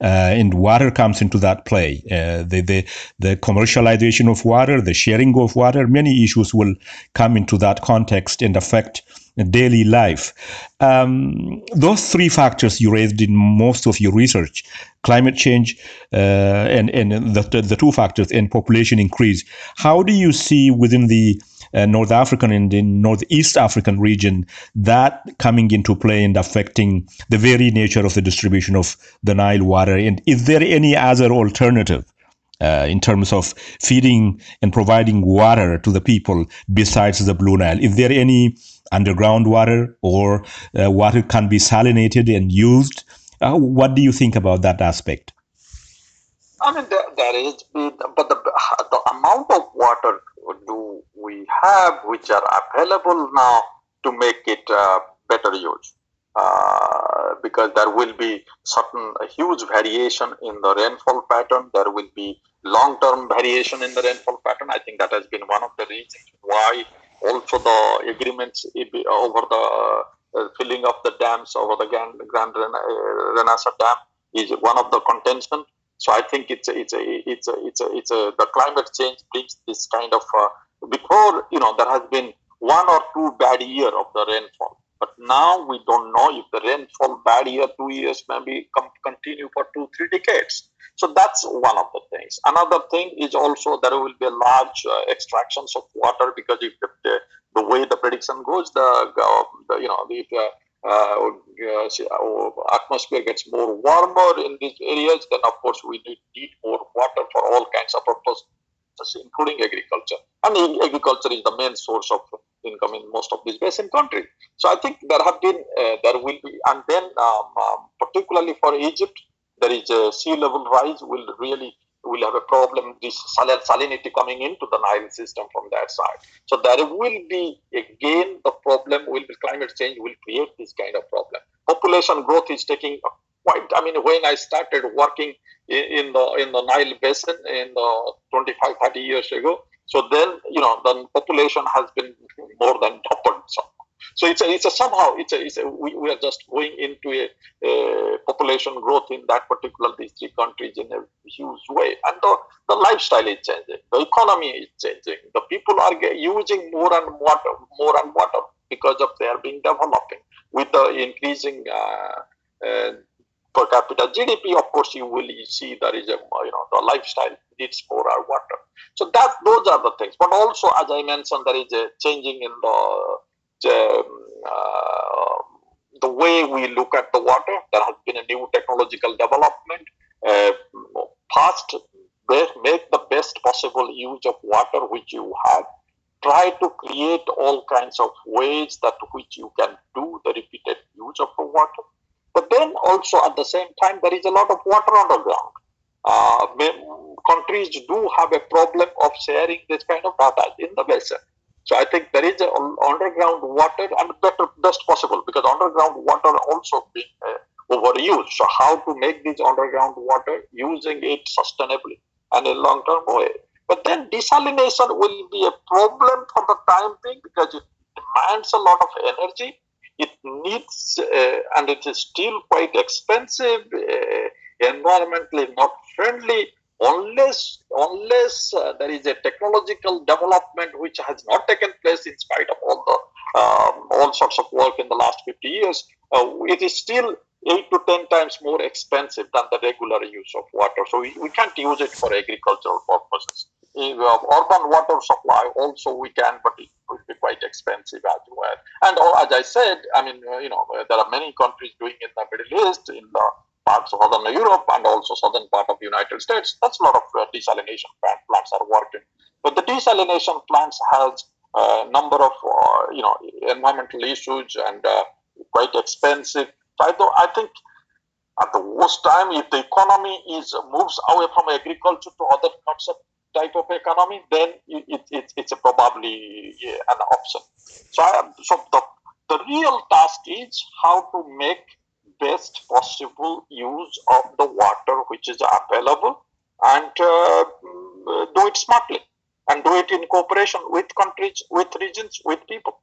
Uh, and water comes into that play. Uh, the, the, the commercialization of water, the sharing of water, many issues will come into that context and affect daily life. Um, those three factors you raised in most of your research climate change uh, and, and the, the two factors and population increase how do you see within the uh, North African and the Northeast African region, that coming into play and affecting the very nature of the distribution of the Nile water? And is there any other alternative uh, in terms of feeding and providing water to the people besides the Blue Nile? Is there any underground water or uh, water can be salinated and used. Uh, what do you think about that aspect? I mean, there, there is, but the, the amount of water do we have which are available now to make it uh, better use? Uh, because there will be certain huge variation in the rainfall pattern. There will be long-term variation in the rainfall pattern. I think that has been one of the reasons why also the agreements over the uh, filling of the dams over the Grand, Grand Renaissance Dam is one of the contention. So I think it's a, it's a, it's a, it's a, it's a, the climate change brings this kind of, uh, before, you know, there has been one or two bad year of the rainfall. But now we don't know if the rainfall bad year, two years, maybe come continue for two, three decades. So that's one of the things. Another thing is also there will be a large uh, extractions of water because if the, the, the, way the prediction goes, the, the you know the uh, uh, atmosphere gets more warmer in these areas, then of course we need, need more water for all kinds of purposes, including agriculture. And agriculture is the main source of income in most of these basin countries. So I think there have been, uh, there will be, and then um, um, particularly for Egypt, there is a sea level rise will really will have a problem this salinity coming into the nile system from that side so there will be again the problem will be climate change will create this kind of problem population growth is taking quite i mean when i started working in, in the in the nile basin in the 25 30 years ago so then you know the population has been more than doubled. So so it's a, it's a somehow it's a, it's a we, we are just going into a, a, population growth in that particular these three countries in a huge way, and the, the lifestyle is changing, the economy is changing, the people are using more and water, more and water because of they are being developing. With the increasing. Uh, uh, per capita GDP, of course, you will see there is a you know the lifestyle needs more water. So that those are the things. But also, as I mentioned, there is a changing in the um, uh, the way we look at the water. There has been a new technological development. Uh, past, make the best possible use of water which you have. Try to create all kinds of ways that which you can do the repeated use of the water. But then also at the same time, there is a lot of water underground. Uh, countries do have a problem of sharing this kind of data in the basin. So I think there is a underground water and better best possible because underground water also being uh, overused. So how to make this underground water using it sustainably and in a long term way. But then desalination will be a problem for the time being because it demands a lot of energy. It needs, uh, and it is still quite expensive, uh, environmentally not friendly, unless unless uh, there is a technological development which has not taken place in spite of all the um, all sorts of work in the last 50 years, uh, it is still eight to ten times more expensive than the regular use of water. So we, we can't use it for agricultural purposes. Uh, urban water supply also we can, but it will be quite expensive as well. And uh, as I said, I mean, uh, you know, there are many countries doing it in the Middle East, in the parts of southern Europe, and also southern part of the United States. That's a lot of uh, desalination plants are working. But the desalination plants has a number of, uh, you know, environmental issues and uh, quite expensive I, do, I think at the worst time, if the economy is moves away from agriculture to other concept type of economy, then it, it, it's probably an option. So, I, so the, the real task is how to make best possible use of the water which is available and uh, do it smartly and do it in cooperation with countries, with regions, with people.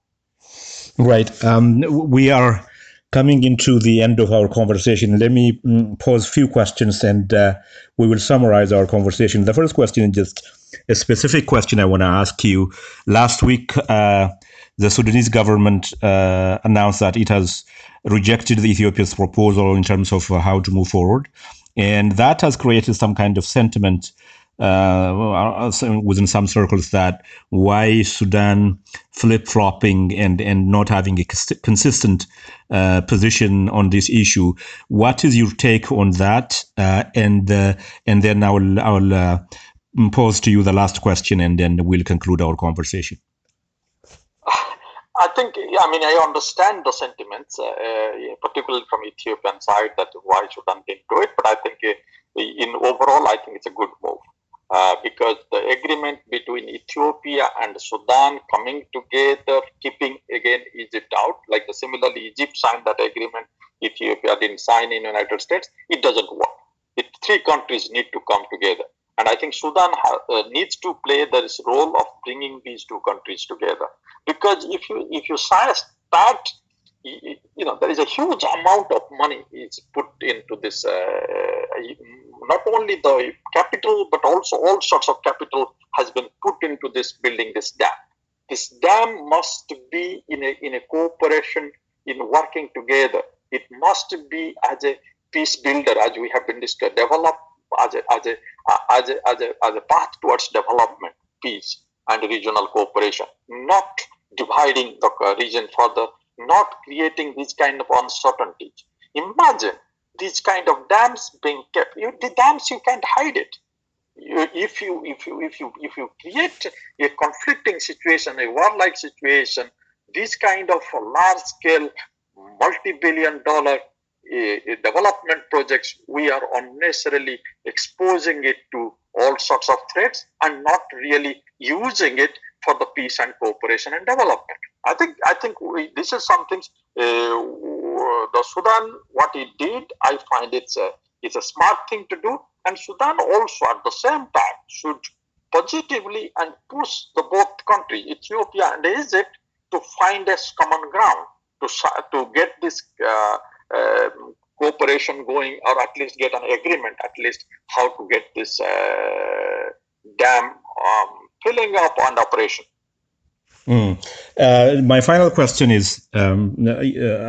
Right. Um, we are coming into the end of our conversation, let me mm, pose a few questions and uh, we will summarize our conversation. The first question is just a specific question I want to ask you. Last week, uh, the Sudanese government uh, announced that it has rejected the Ethiopia's proposal in terms of how to move forward. And that has created some kind of sentiment uh, within some circles that why Sudan flip flopping and and not having a consistent uh, position on this issue. What is your take on that? Uh, and and then I will I will pose to you the last question, and then we'll conclude our conversation. I think, I mean, I understand the sentiments, uh, particularly from Ethiopian side, that why Sudan didn't do it. But I think, in overall, I think it's a good move. Uh, because the agreement between Ethiopia and Sudan coming together, keeping again Egypt out, like similarly Egypt signed that agreement, Ethiopia didn't sign in United States, it doesn't work. It, three countries need to come together. And I think Sudan ha- uh, needs to play this role of bringing these two countries together. Because if you if you start you know there is a huge amount of money is put into this uh, not only the capital but also all sorts of capital has been put into this building this dam. This dam must be in a, in a cooperation in working together. It must be as a peace builder as we have been discussed develop as a, as a, as a, as a, as a path towards development peace and regional cooperation. Not dividing the region further not creating these kind of uncertainties. Imagine these kind of dams being kept. You, the dams you can't hide it. You, if you if you if you if you create a conflicting situation, a warlike situation, these kind of large scale, multi-billion dollar uh, development projects, we are unnecessarily exposing it to all sorts of threats and not really using it for the peace and cooperation and development. I think I think we, this is something uh, the Sudan what it did. I find it's a it's a smart thing to do, and Sudan also at the same time should positively and push the both countries, Ethiopia and Egypt, to find a common ground to to get this. Uh, uh, cooperation going or at least get an agreement at least how to get this uh, dam um, filling up and operation Mm. Uh, my final question is um, uh,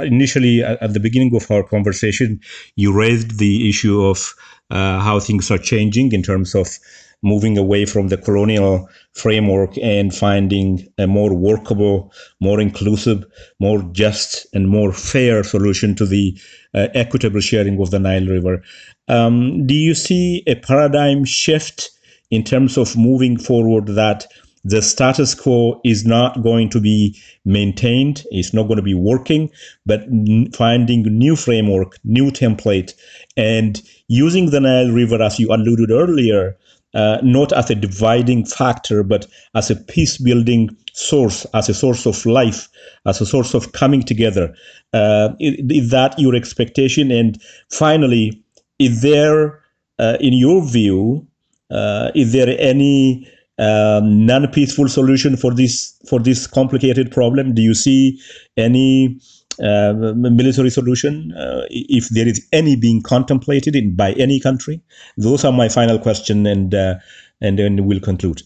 initially at the beginning of our conversation, you raised the issue of uh, how things are changing in terms of moving away from the colonial framework and finding a more workable, more inclusive, more just, and more fair solution to the uh, equitable sharing of the Nile River. Um, do you see a paradigm shift in terms of moving forward that the status quo is not going to be maintained, it's not going to be working, but finding new framework, new template, and using the Nile River, as you alluded earlier, uh, not as a dividing factor, but as a peace building source, as a source of life, as a source of coming together. Uh, is, that your expectation? And finally, is there, uh, in your view, uh, is there any um, non-peaceful solution for this for this complicated problem? Do you see any uh, military solution, uh, if there is any being contemplated in, by any country? Those are my final question, and uh, and then we'll conclude.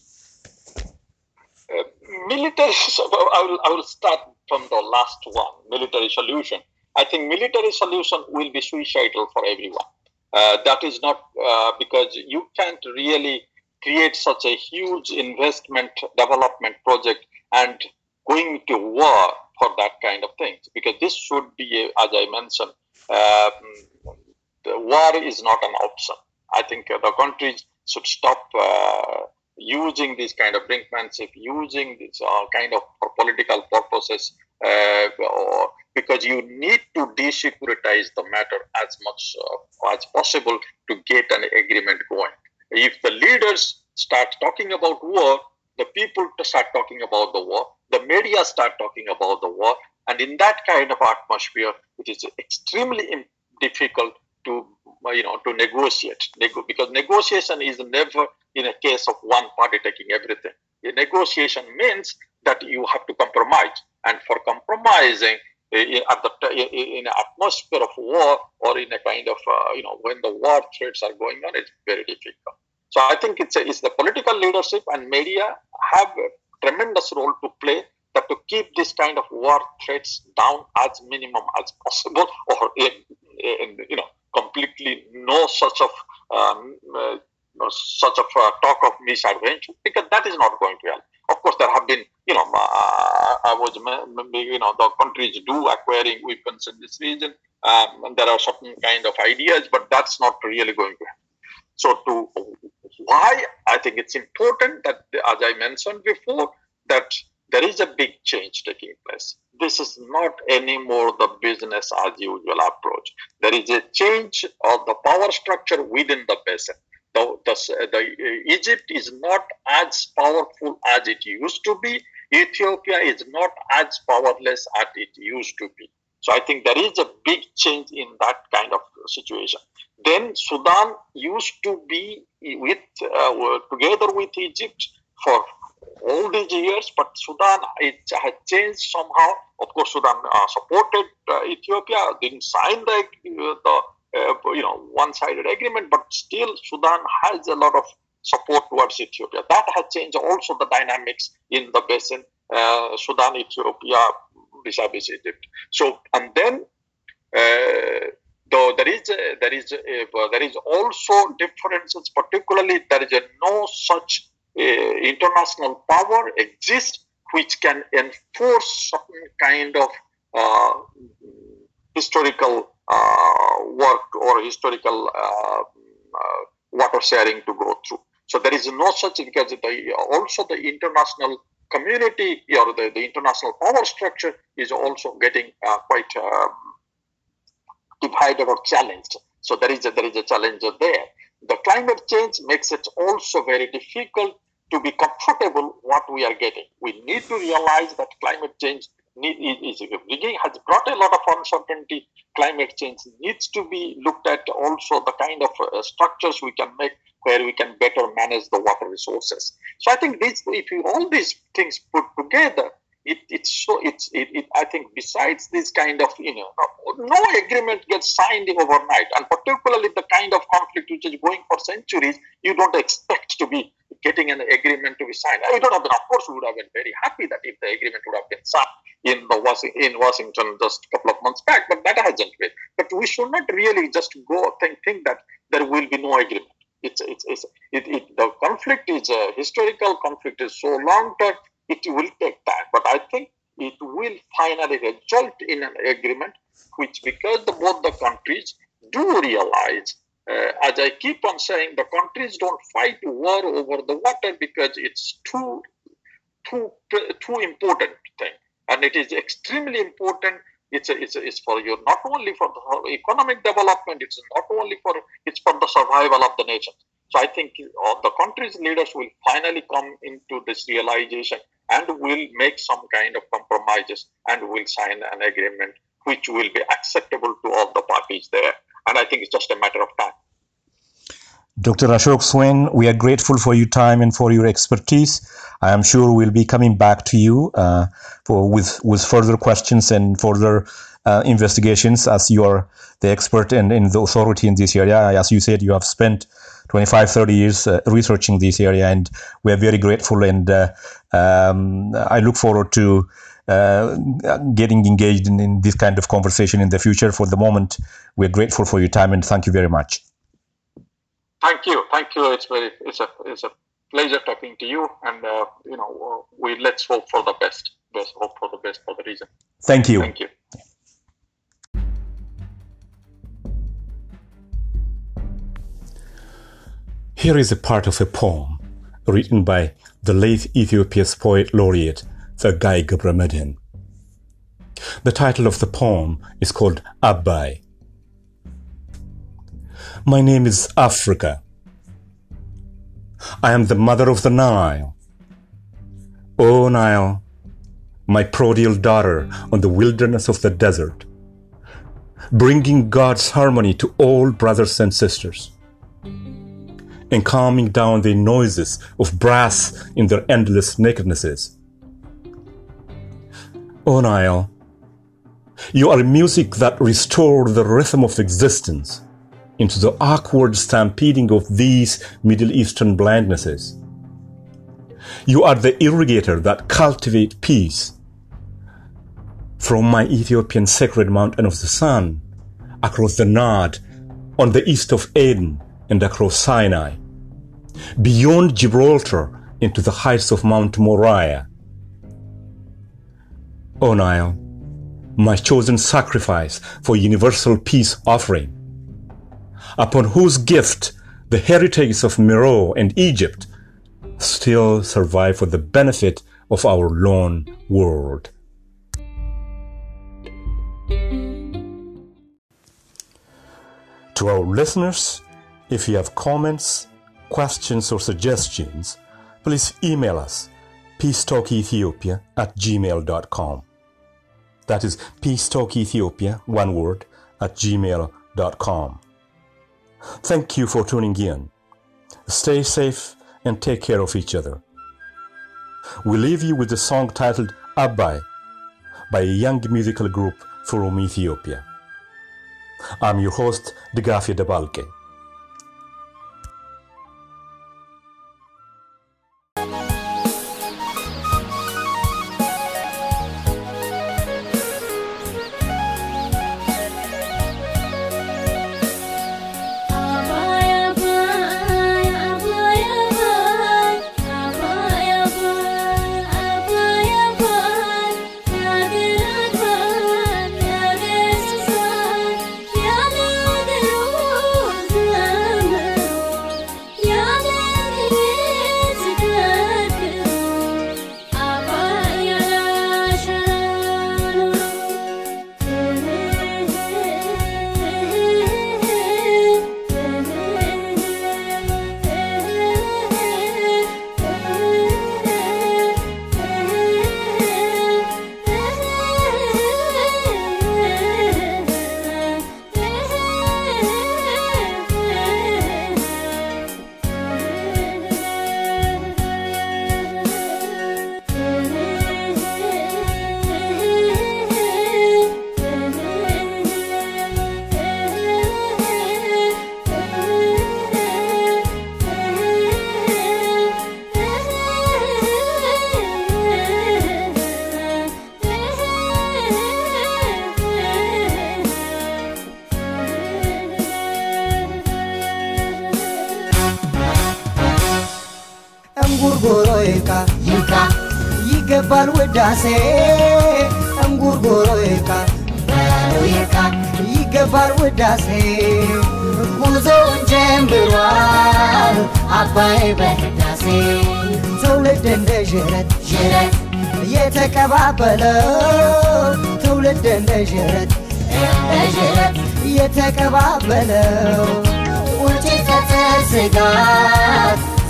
Uh, military. I will, I will start from the last one. Military solution. I think military solution will be suicidal for everyone. Uh, that is not uh, because you can't really create such a huge investment development project and going to war for that kind of things because this should be, as I mentioned, um, the war is not an option. I think the countries should stop uh, using this kind of brinkmanship, using this uh, kind of for political purposes, uh, or, because you need to desecuritize the matter as much uh, as possible to get an agreement going. If the leaders start talking about war, the people start talking about the war, the media start talking about the war, and in that kind of atmosphere, it is extremely difficult to uh, you know to negotiate because negotiation is never in a case of one party taking everything. A negotiation means that you have to compromise, and for compromising in, at the, in an atmosphere of war or in a kind of uh, you know when the war threats are going on, it's very difficult. So I think it's, a, it's the political leadership and media have a tremendous role to play that to keep this kind of war threats down as minimum as possible or in, in, you know completely no such of um, uh, such of uh, talk of misadventure because that is not going to help. Of course, there have been, you know, uh, I was, you know, the countries do acquiring weapons in this region, um, and there are certain kind of ideas, but that's not really going to help. So, to why I think it's important that, as I mentioned before, that there is a big change taking place. This is not anymore the business as usual approach. There is a change of the power structure within the basin. The, the, the, Egypt is not as powerful as it used to be. Ethiopia is not as powerless as it used to be. So I think there is a big change in that kind of situation. Then Sudan used to be with uh, together with Egypt for all these years, but Sudan it has changed somehow. Of course, Sudan uh, supported uh, Ethiopia, didn't sign the, the uh, you know one-sided agreement, but still Sudan has a lot of support towards Ethiopia. That has changed also the dynamics in the basin, uh, Sudan, Ethiopia, vis-a-vis Egypt. So, and then uh, though there is a, there is a, there is also differences. Particularly, there is a no such uh, international power exists which can enforce certain kind of uh, historical uh, work or historical uh, uh, water sharing to go through. So there is no such because the, also the international community or the, the international power structure is also getting uh, quite um, divided or challenged. So there is a, there is a challenge there. The climate change makes it also very difficult to be comfortable what we are getting. We need to realize that climate change is, is has brought a lot of uncertainty. Climate change needs to be looked at. Also, the kind of uh, structures we can make where we can better manage the water resources. So I think if you all these things put together, it, it's so it's it, it, i think besides this kind of you know no agreement gets signed overnight and particularly the kind of conflict which is going for centuries you don't expect to be getting an agreement to be signed. We don't have been of course we would have been very happy that if the agreement would have been signed in the in washington just a couple of months back but that hasn't been. But we should not really just go think think that there will be no agreement. It's it's, it's it, it, the conflict is a historical conflict is so long term it will take time, but I think it will finally result in an agreement, which because the, both the countries do realize, uh, as I keep on saying, the countries don't fight war over the water because it's too too too important thing, and it is extremely important. It's a, it's, a, it's for you not only for the economic development. It's not only for it's for the survival of the nation. So I think the country's leaders will finally come into this realization and will make some kind of compromises and will sign an agreement which will be acceptable to all the parties there. And I think it's just a matter of time. Dr. Ashok Swain, we are grateful for your time and for your expertise. I am sure we'll be coming back to you uh, for with with further questions and further uh, investigations as you are the expert and, and the authority in this area. As you said, you have spent 25, 30 years uh, researching this area, and we are very grateful. And uh, um, I look forward to uh, getting engaged in, in this kind of conversation in the future. For the moment, we're grateful for your time and thank you very much. Thank you, thank you. It's very, it's a, it's a pleasure talking to you, and uh, you know, we let's hope for the best. Let's hope for the best for the region. Thank you. Thank you. Here is a part of a poem written by the late Ethiopia's poet laureate, Tsegaye Gabre-Medhin. The title of the poem is called Abai. My name is Africa. I am the mother of the Nile. O Nile, my prodigal daughter on the wilderness of the desert, bringing God's harmony to all brothers and sisters, and calming down the noises of brass in their endless nakednesses O Nile, you are music that restored the rhythm of existence into the awkward stampeding of these Middle Eastern blindnesses. You are the irrigator that cultivate peace. From my Ethiopian sacred mountain of the sun, across the Nard, on the east of Eden, and across Sinai, beyond Gibraltar into the heights of Mount Moriah. O Nile, my chosen sacrifice for universal peace offering, upon whose gift the heritage of Meroe and Egypt still survive for the benefit of our lone world. To our listeners, if you have comments, questions, or suggestions, please email us peacetalkethiopia at gmail.com. That is peacetalkethiopia, one word, at gmail.com. Thank you for tuning in. Stay safe and take care of each other. We leave you with the song titled Abai by a young musical group from Ethiopia. I'm your host, Degafi Debalke.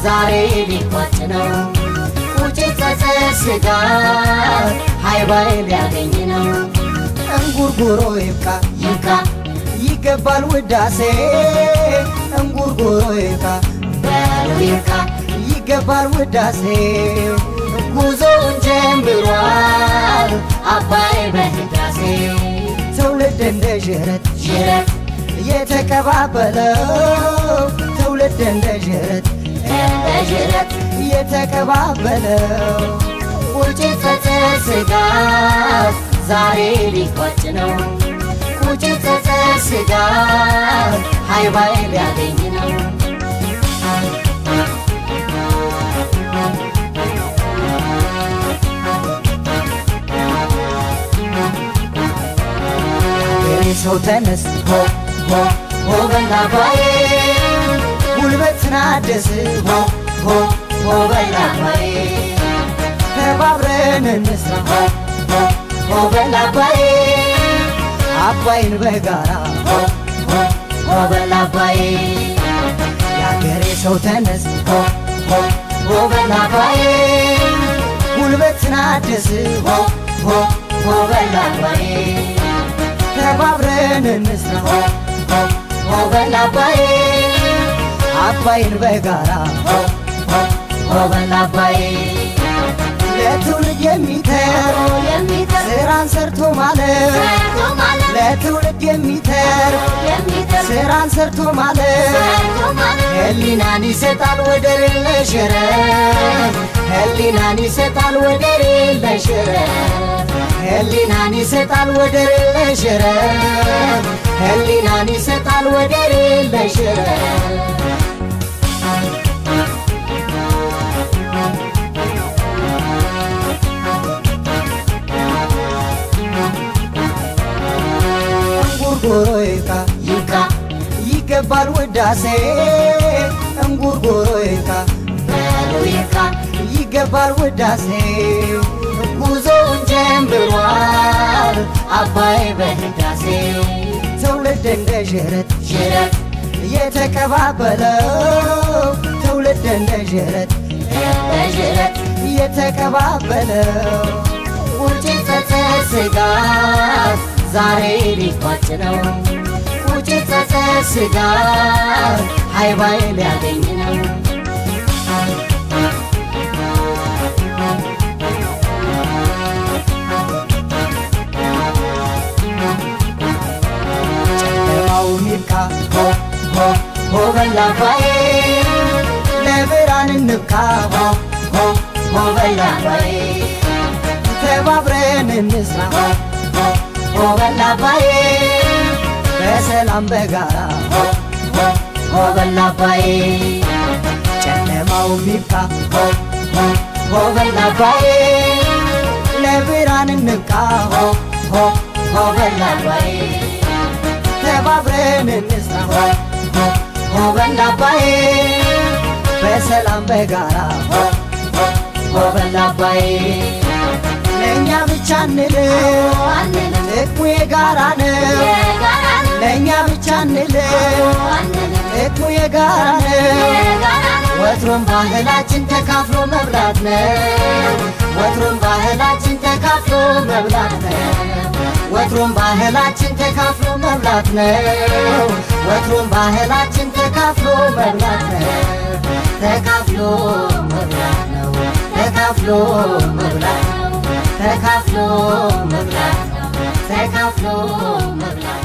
ዛሬ ሊቋጭ ነው። ቁጭት ስጋት ሃይባይ ሊያገኝ ነው። እንጉርጉሮ ይብቃ ይብቃ። ይገባል ውዳሴ። እንጉርጉሮ ይብቃ በሉ ይብቃ። ይገባል ውዳሴ። ጉዞውን ጀምሯል አባይ በህዳሴ። ትውልድ እንደ ዥረት ዥረት። የተቀባበለው ትውልድ እንደ ዥረት እንደ ዥረት የተቀባበለው ቁጭት ስጋት ዛሬ ሊቋጭ ነው። ቁጭት ጸጸት ስጋት ሃይባይ ሊያገኝ ነው። ሰው ተነስ ሆ ሆ ሆ በላባዬ አድስ ሆ ሆ ሆ በላባዬ ተባብረን እንስራ ሆ ሆ ሆ በላባዬ አባይን በጋራ ሆ ሆ ሆ በላባዬ የአገሬ ሰው ተነስ ሆ ሆ ሆ በላባዬ ጉልበትን አድስ ሆ ሆ ሆ በላባዬ ተባብረን እንስራ ሆ ሆ ሆ አባይን በጋራ ሆ ሆ ሆ በላባዬ ለትውልድ የሚተር ስራን ሰርቶ ማለት ለትውልድ የሚተር ስራን ሰርቶ ማለት ህሊናን ይሰጣል ወደር የለሽ ረፍት ህሊናን ይሰጣል ወደር የለሽ ረፍት ህሊናን ይሰጣል ወደር የለሽ ረፍት ህሊናን ይሰጣል ወደር የለሽ እንጉርጉሮይካ ይካ ይገባል ውዳሴ እንጉርጉሮይካ በሉ ይካ ይገባል ውዳሴ ጉዞውን ጀምሯል አባይ በህዳሴ። ትውልድ እንደ ሽረት ሽረት የተቀባበለው ትውልድ እንደ ሽረት ሽረት የተቀባበለው። ውጭ ጸጸት ስጋት ዛሬ ሊቋጭ ነው ቁጭት ጸጸት ሃይባይ ሊያገኝ ነው። ጨለማው ሚብቃ ሆ ሆ ሆ ሆ ተባብረን እንስራ ሆ ሆ ሆ በላባዬ በሰላም በጋራ ሆ ሆ ሆ በላባዬ ጨለማው ሚብቃ ሆ ሆ ሆ በላባዬ ለብርሃን እንብቃ ሆ ሆ ሆ በላባዬ ተባብረን እንስራ ሆ ሆ ሆ በላባዬ በሰላም በጋራ ሆ ሆ ሆ በላባዬ ለእኛ ብቻ እንልም ጥቅሙ የጋራ ነው ለእኛ ብቻ እንልም ጥቅሙ የጋራ ነው ወትሮም ባህላችን ተካፍሎ መብላት ነው ወትሮም ባህላችን ተካፍሎ መብላት ነው ወትሮም ባህላችን ተካፍሎ መብላት ነው ወትሮም ባህላችን ተካፍሎ መብላት ነው ተካፍሎ መብላት ነው። ተካፍሎ መብላት ተካፍሎ መብላት ተካፍሎ መብላት